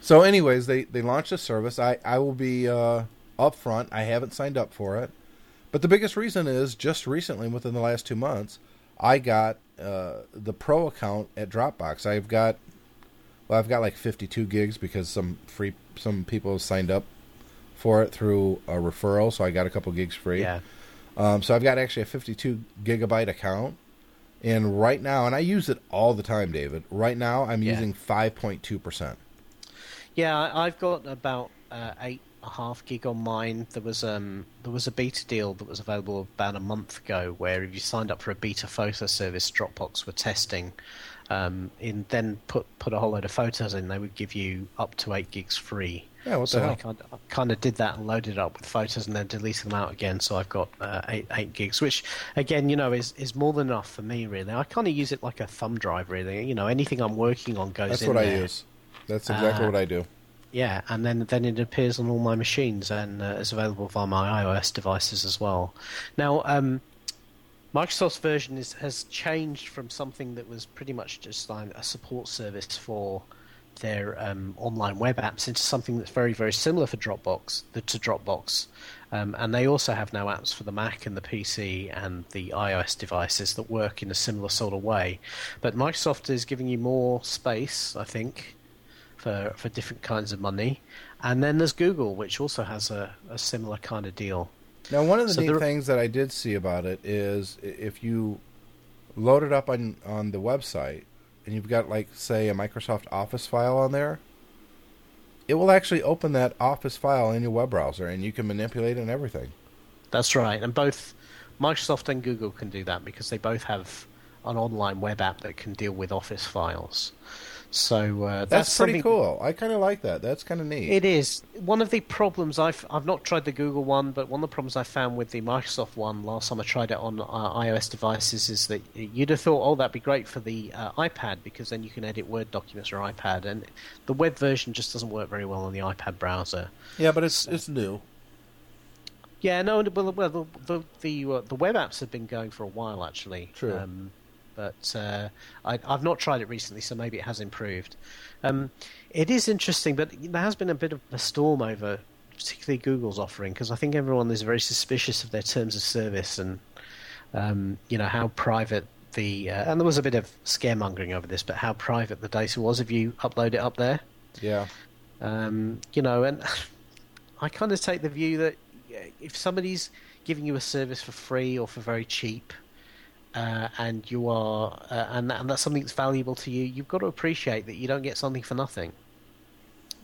So, anyways, they they launched a service. I I will be uh, upfront. I haven't signed up for it, but the biggest reason is just recently, within the last two months, I got uh, the pro account at Dropbox. I've got well, I've got like 52 gigs because some free some people signed up for it through a referral, so I got a couple gigs free. Yeah. Um, so I've got actually a 52 gigabyte account, and right now, and I use it all the time, David. Right now, I'm Yeah. using 5.2 percent. Yeah, I've got about uh, eight a half gig on mine. There was um there was a beta deal that was available about a month ago, where if you signed up for a beta photo service, Dropbox were testing, um, in then put put a whole load of photos in, they would give you up to eight gigs free. Yeah, what the so hell? I kind, I kind of did that and loaded it up with photos and then deleted them out again. So I've got uh, eight eight gigs, which again, you know, is is more than enough for me. Really, I kind of use it like a thumb drive. Really, you know, anything I'm working on goes That's what I use. That's exactly Uh, what I do. Yeah, and then then it appears on all my machines and uh, is available via my iOS devices as well. Now, um, Microsoft's version is, has changed from something that was pretty much just like a support service for their um, online web apps into something that's very very similar for Dropbox to Dropbox, um, and they also have now apps for the Mac and the PC and the iOS devices that work in a similar sort of way. But Microsoft is giving you more space, I think, for for different kinds of money. And then there's Google, which also has a, a similar kind of deal. Now, one of the So neat there- things that I did see about it is if you load it up on on the website and you've got like say a Microsoft Office file on there, it will actually open that Office file in your web browser and you can manipulate it and everything. That's right, and both Microsoft and Google can do that because they both have an online web app that can deal with Office files. So uh, that's, That's, pretty cool. I kind of like that. That's kind of neat. It is one of the problems I've I've not tried the Google one, but one of the problems I found with the Microsoft one last time I tried it on uh, iOS devices is that you'd have thought, oh, that'd be great for the uh, iPad because then you can edit Word documents or iPad, and the web version just doesn't work very well on the iPad browser. yeah, but it's it's new. Yeah, no, well, well the the the, uh, the web apps have been going for a while actually. True. Um, but uh, I, I've not tried it recently, so maybe it has improved. Um, it is interesting, but there has been a bit of a storm over, particularly Google's offering, because I think everyone is very suspicious of their terms of service and um, you know how private the uh, and there was a bit of scaremongering over this, but how private the data was if you upload it up there. Yeah. Um, you know, and I kind of take the view that if somebody's giving you a service for free or for very cheap, uh, and you are, uh, and, and that's something that's valuable to you, you've got to appreciate that you don't get something for nothing.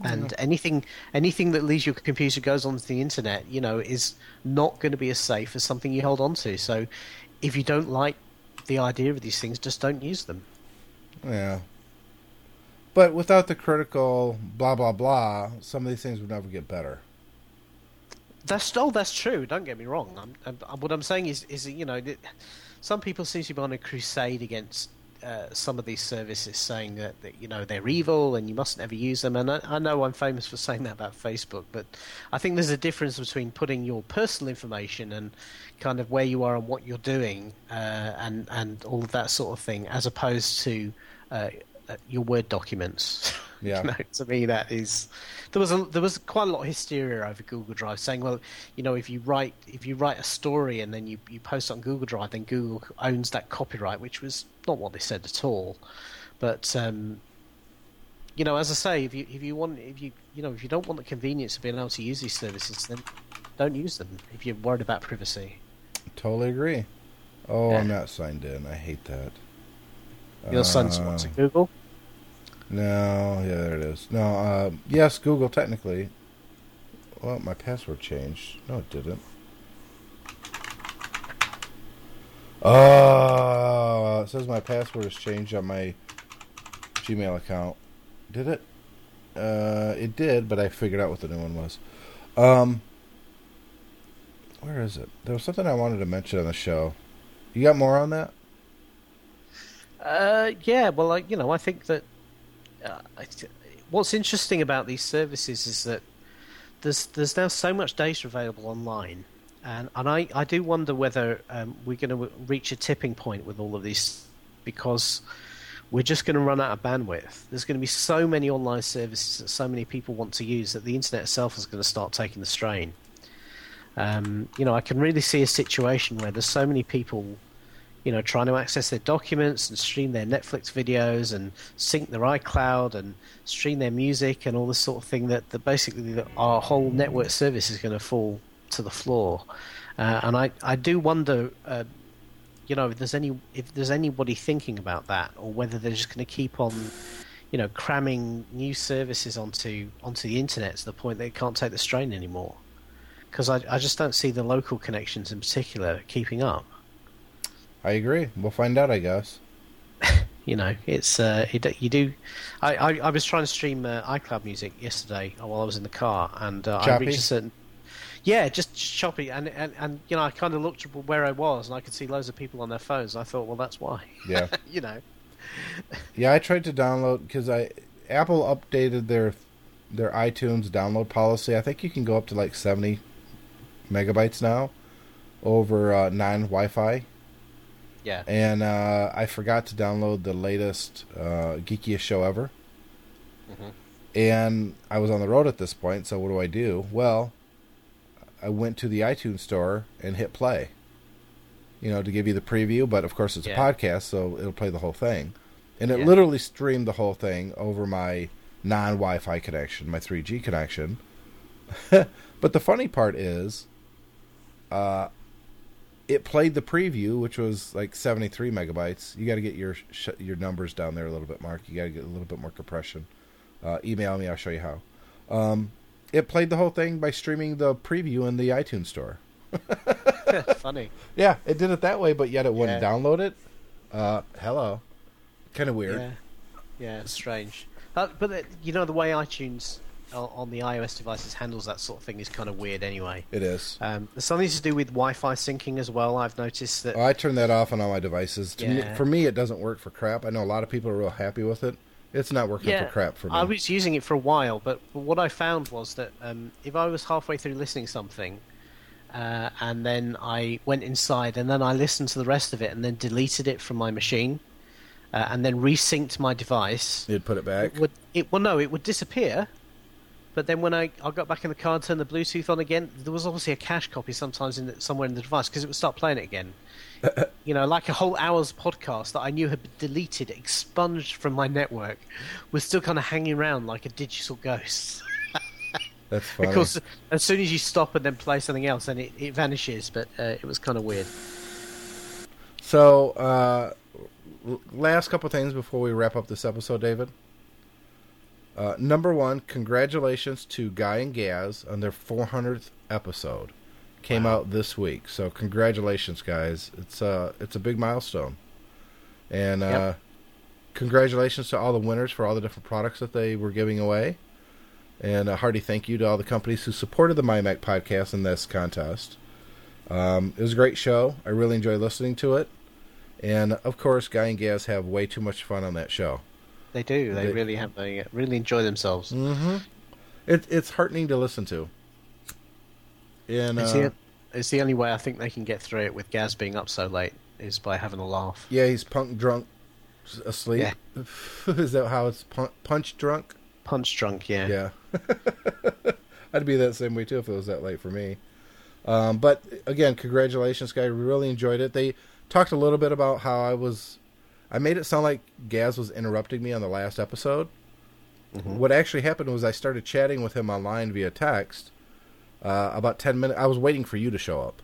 And anything, anything that leaves your computer goes onto the internet, you know, is not going to be as safe as something you hold on to. So, if you don't like the idea of these things, just don't use them. Yeah. But without the critical blah blah blah, some of these things would never get better. That's oh, that's true. Don't get me wrong. I'm, I'm, what I'm saying is, is you know, that some people seem to be on a crusade against uh, some of these services, saying that, that you know they're evil and you mustn't ever use them. And I, I know I'm famous for saying that about Facebook, but I think there's a difference between putting your personal information and kind of where you are and what you're doing, uh, and and all of that sort of thing, as opposed to uh, your Word documents. Yeah. You know, to me, that is there was a, there was quite a lot of hysteria over Google Drive, saying, well, you know, if you write if you write a story and then you you post it on Google Drive, then Google owns that copyright, which was not what they said at all. But um, you know, as I say, if you if you want if you you know if you don't want the convenience of being able to use these services, then don't use them if you're worried about privacy. Totally agree. Oh, Yeah. I'm not signed in. I hate that. Your son's Uh, what's it, Google? No, yeah, there it is. No, uh, yes, Google technically. Well, my password changed. No, it didn't. Oh, it says my password has changed on my Gmail account. Did it? Uh, it did, but I figured out what the new one was. Um, where is it? There was something I wanted to mention on the show. You got more on that? Uh, yeah, well, I, you know, I think that uh, what's interesting about these services is that there's there's now so much data available online, and and I, I do wonder whether um, we're going to reach a tipping point with all of these because we're just going to run out of bandwidth. There's going to be so many online services that so many people want to use that the internet itself is going to start taking the strain. Um, you know, I can really see a situation where there's so many people you know, trying to access their documents and stream their Netflix videos and sync their iCloud and stream their music and all this sort of thing that, that basically our whole network service is going to fall to the floor. Uh, and I, I do wonder, uh, you know, if there's any if there's anybody thinking about that or whether they're just going to keep on, you know, cramming new services onto onto the internet to the point that it can't take the strain anymore. Because I, I just don't see the local connections in particular keeping up. I agree. We'll find out, I guess. you know, it's uh, it, you do. I, I, I was trying to stream uh, iCloud music yesterday while I was in the car, and uh, I reached a certain. Yeah, just choppy, and, and and you know, I kind of looked where I was, and I could see loads of people on their phones. I thought, well, that's why. Yeah. you know. Yeah, I tried to download because I Apple updated their their iTunes download policy. I think you can go up to like seventy megabytes now over uh, non Wi-Fi, Yeah. and uh, I forgot to download the latest uh, geekiest show ever. And I was on the road at this point, so what do I do? Well, I went to the iTunes store and hit play. You know, to give you the preview, but of course it's Yeah. a podcast, so it'll play the whole thing. And it Yeah. literally streamed the whole thing over my non Wi Fi connection, my 3G connection. but the funny part is, uh, it played the preview, which was like 73 megabytes. You got to get your sh- your numbers down there a little bit, Mark. You got to get a little bit more compression. Uh, email me, I'll show you how. Um, it played the whole thing by streaming the preview in the iTunes store. Funny. Yeah, it did it that way, but yet it wouldn't Yeah. download it. Uh, hello, kind of weird. Yeah. Yeah, strange. Uh, but uh, you know the way iTunes on, the iOS devices handles that sort of thing is kind of weird anyway. It is. Um, there's something to do with Wi-Fi syncing as well. I've noticed that. Oh, I turn that off on all my devices. To me, for me, it doesn't work for crap. I know a lot of people are real happy with it. It's not working for crap for me. I was using it for a while, but what I found was that um, if I was halfway through listening something, uh, and then I went inside, and then I listened to the rest of it, and then deleted it from my machine, uh, and then resynced my device, You'd put it back. it would it well no, it would disappear. But then when I, I got back in the car and turned the Bluetooth on again, there was obviously a cache copy sometimes in the, somewhere in the device because it would start playing it again. you know, like a whole hour's podcast that I knew had been deleted, expunged from my network, was still kind of hanging around like a digital ghost. That's funny. because as soon as you stop and then play something else, then it, it vanishes. But uh, it was kind of weird. So, uh, last couple things before we wrap up this episode, David. Uh, number one, congratulations to Guy and Gaz on their 400th episode. Came out this week, so congratulations, guys! It's uh, it's a big milestone, and uh, Yep. congratulations to all the winners for all the different products that they were giving away. And a hearty thank you to all the companies who supported the MyMac podcast in this contest. Um, it was a great show. I really enjoyed listening to it. And of course, Guy and Gaz have way too much fun on that show. They do. They, They- really have. They really enjoy themselves. Mm-hmm. It, it's heartening to listen to. And It's, uh, the, it's the only way I think they can get through it with Gaz being up so late is by having a laugh. yeah, he's punk drunk, asleep. Is that how it's pun- punch drunk? Punch drunk, yeah. Yeah. I'd be that same way too if it was that late for me. Um, but again, congratulations, guy. Really enjoyed it. They talked a little bit about how I was. I made it sound like Gaz was interrupting me on the last episode. What actually happened was I started chatting with him online via text. Uh, about ten minutes. I was waiting for you to show up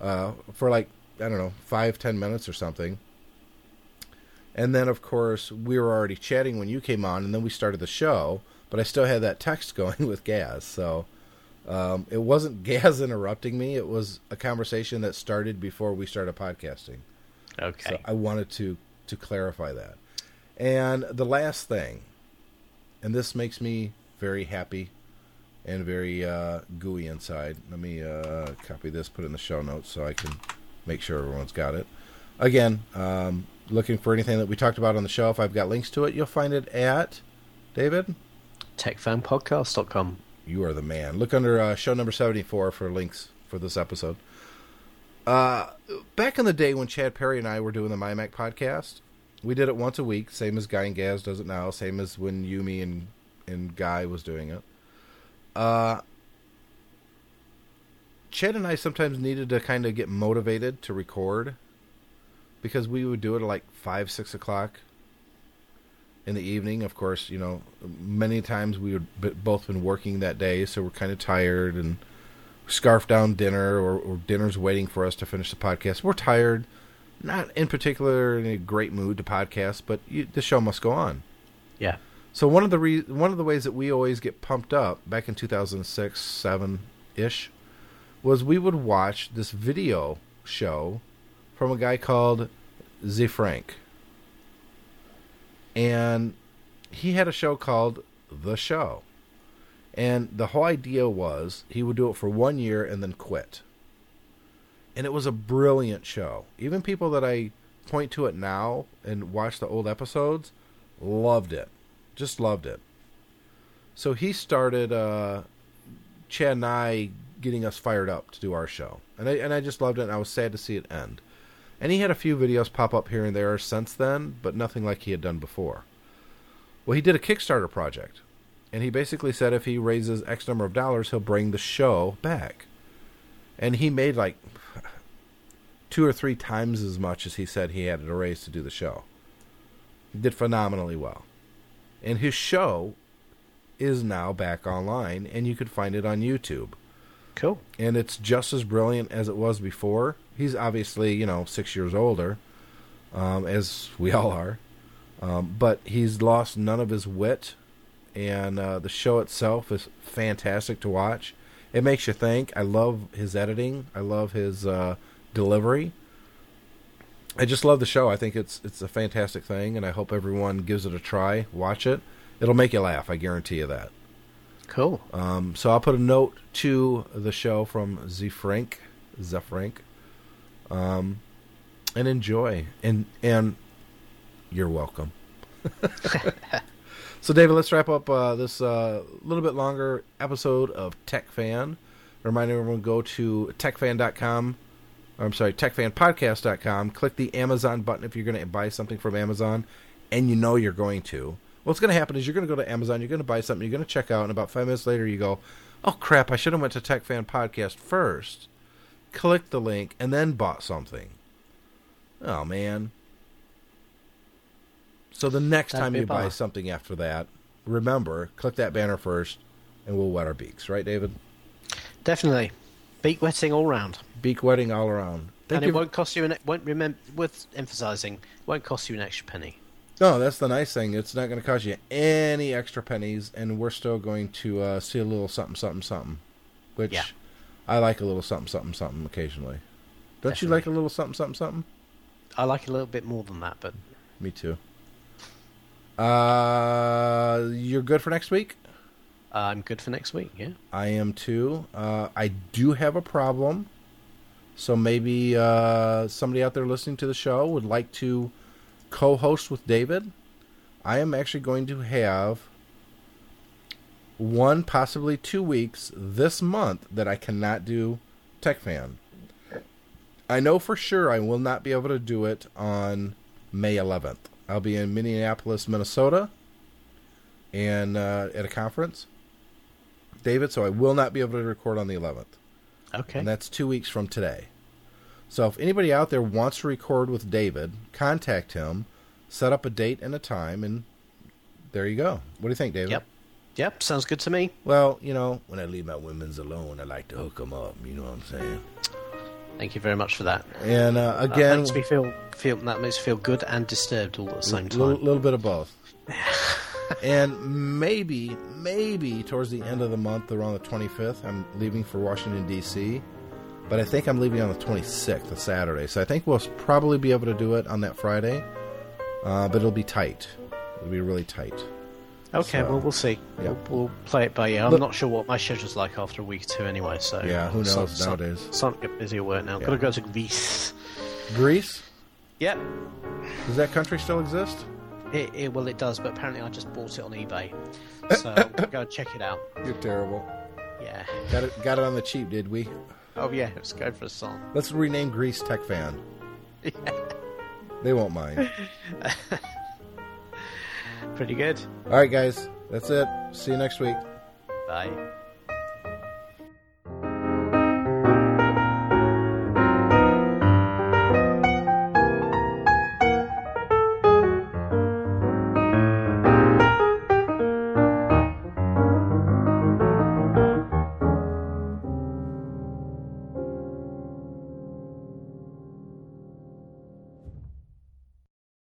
uh, for like I don't know five ten minutes or something. And then, of course, we were already chatting when you came on, and then we started the show. But I still had that text going with Gaz, so um, it wasn't Gaz interrupting me. It was a conversation that started before we started podcasting. Okay. So I wanted to to clarify that. And the last thing, and this makes me very happy and very uh, gooey inside. Let me uh, copy this, put it in the show notes so I can make sure everyone's got it. Again, um, looking for anything that we talked about on the show. If I've got links to it, you'll find it at David. TechFanPodcast.com. You are the man. Look under uh, show number 74 for links for this episode. Uh, back in the day when Chad Perry and I were doing the MyMac podcast, we did it once a week, same as Guy and Gaz does it now, same as when Yumi and, and Guy was doing it. Uh, Chad and I sometimes needed to kind of get motivated to record because we would do it at like 5, 6 o'clock in the evening. Of course, you know, many times we would both been working that day, so we're kind of tired and scarf down dinner, or, or dinner's waiting for us to finish the podcast. We're tired, not in particular in a great mood to podcast, but you, the show must go on. Yeah. So one of the re- one of the ways that we always get pumped up back in 2006, seven ish, was we would watch this video show from a guy called Ze Frank, and he had a show called The Show, and the whole idea was he would do it for one year and then quit. And it was a brilliant show. Even people that I point to it now and watch the old episodes loved it just loved it. So he started uh, Chad and I getting us fired up to do our show, and I and I just loved it. and I was sad to see it end. And he had a few videos pop up here and there since then, but nothing like he had done before. Well, he did a Kickstarter project, and he basically said if he raises X number of dollars, he'll bring the show back. And he made like two or three times as much as he said he had to raise to do the show. He did phenomenally well and his show is now back online and you could find it on YouTube. Cool. And it's just as brilliant as it was before. He's obviously, you know, 6 years older um, as we all are. Um, but he's lost none of his wit and uh, the show itself is fantastic to watch. It makes you think. I love his editing. I love his uh, delivery. I just love the show. I think it's it's a fantastic thing, and I hope everyone gives it a try. Watch it; it'll make you laugh. I guarantee you that. Cool. Um, so I'll put a note to the show from Ze Frank, Zefrank, um, and enjoy. And and you're welcome. so David, let's wrap up uh, this uh, little bit longer episode of Tech Fan. Remind everyone go to techfan.com. Or I'm sorry, techfanpodcast.com. Click the Amazon button if you're going to buy something from Amazon, and you know you're going to. What's going to happen is you're going to go to Amazon, you're going to buy something, you're going to check out, and about five minutes later you go, "Oh crap! I should have went to Tech Fan Podcast first. Click the link and then bought something. Oh man! So the next That'd time you buy something after that, remember click that banner first, and we'll wet our beaks, right, David? Definitely. Beak wetting all round. Beak wetting all around. Thank and you. it won't cost you an won't remember worth emphasizing won't cost you an extra penny No, that's the nice thing. It's not going to cost you any extra pennies, and we're still going to uh, see a little something, something, something. Which Yeah. I like a little something, something, something occasionally. Don't you like a little something, something, something? i like a little bit more than that but Me too. Uh, you're good for next week. i'm good for next week yeah I am too. Uh, I do have a problem, so maybe uh, somebody out there listening to the show would like to co-host with David. I am actually going to have one, possibly two weeks this month that I cannot do Tech Fan. I know for sure I will not be able to do it on May 11th. I'll be in Minneapolis, Minnesota, and uh, at a conference. David, so I will not be able to record on the 11th. okay And that's two weeks from today. So if anybody out there wants to record with David, contact him, set up a date and a time, and there you go. What do you think, David? yep yep sounds good to me Well, you know, when I leave my women's alone, I like to hook them up. You know what I'm saying? Thank you very much for that And uh, that again, makes me feel feel that makes me feel good and disturbed all at the same time. a little, little bit of both. and maybe, maybe towards the end of the month, around the 25th, I'm leaving for Washington D.C. But I think I'm leaving on the 26th, a Saturday. So I think we'll probably be able to do it on that Friday. Uh, but it'll be tight. It'll be really tight. Okay so- well we'll see yeah. we'll, we'll play it by ear i'm Look- not sure what my schedule's like after a week or two anyway so Yeah, who knows some- nowadays. some get busy at work now Yeah. gotta go to greece Greece? yep Does that country still exist? It, it, well, it does, but apparently I just bought it on eBay. So go check it out. You're terrible. Yeah. Got it, got it on the cheap, did we? Oh yeah, let's go for a song. Let's rename Greece Tech Fan. They won't mind. Pretty good. All right, guys. That's it. See you next week. Bye.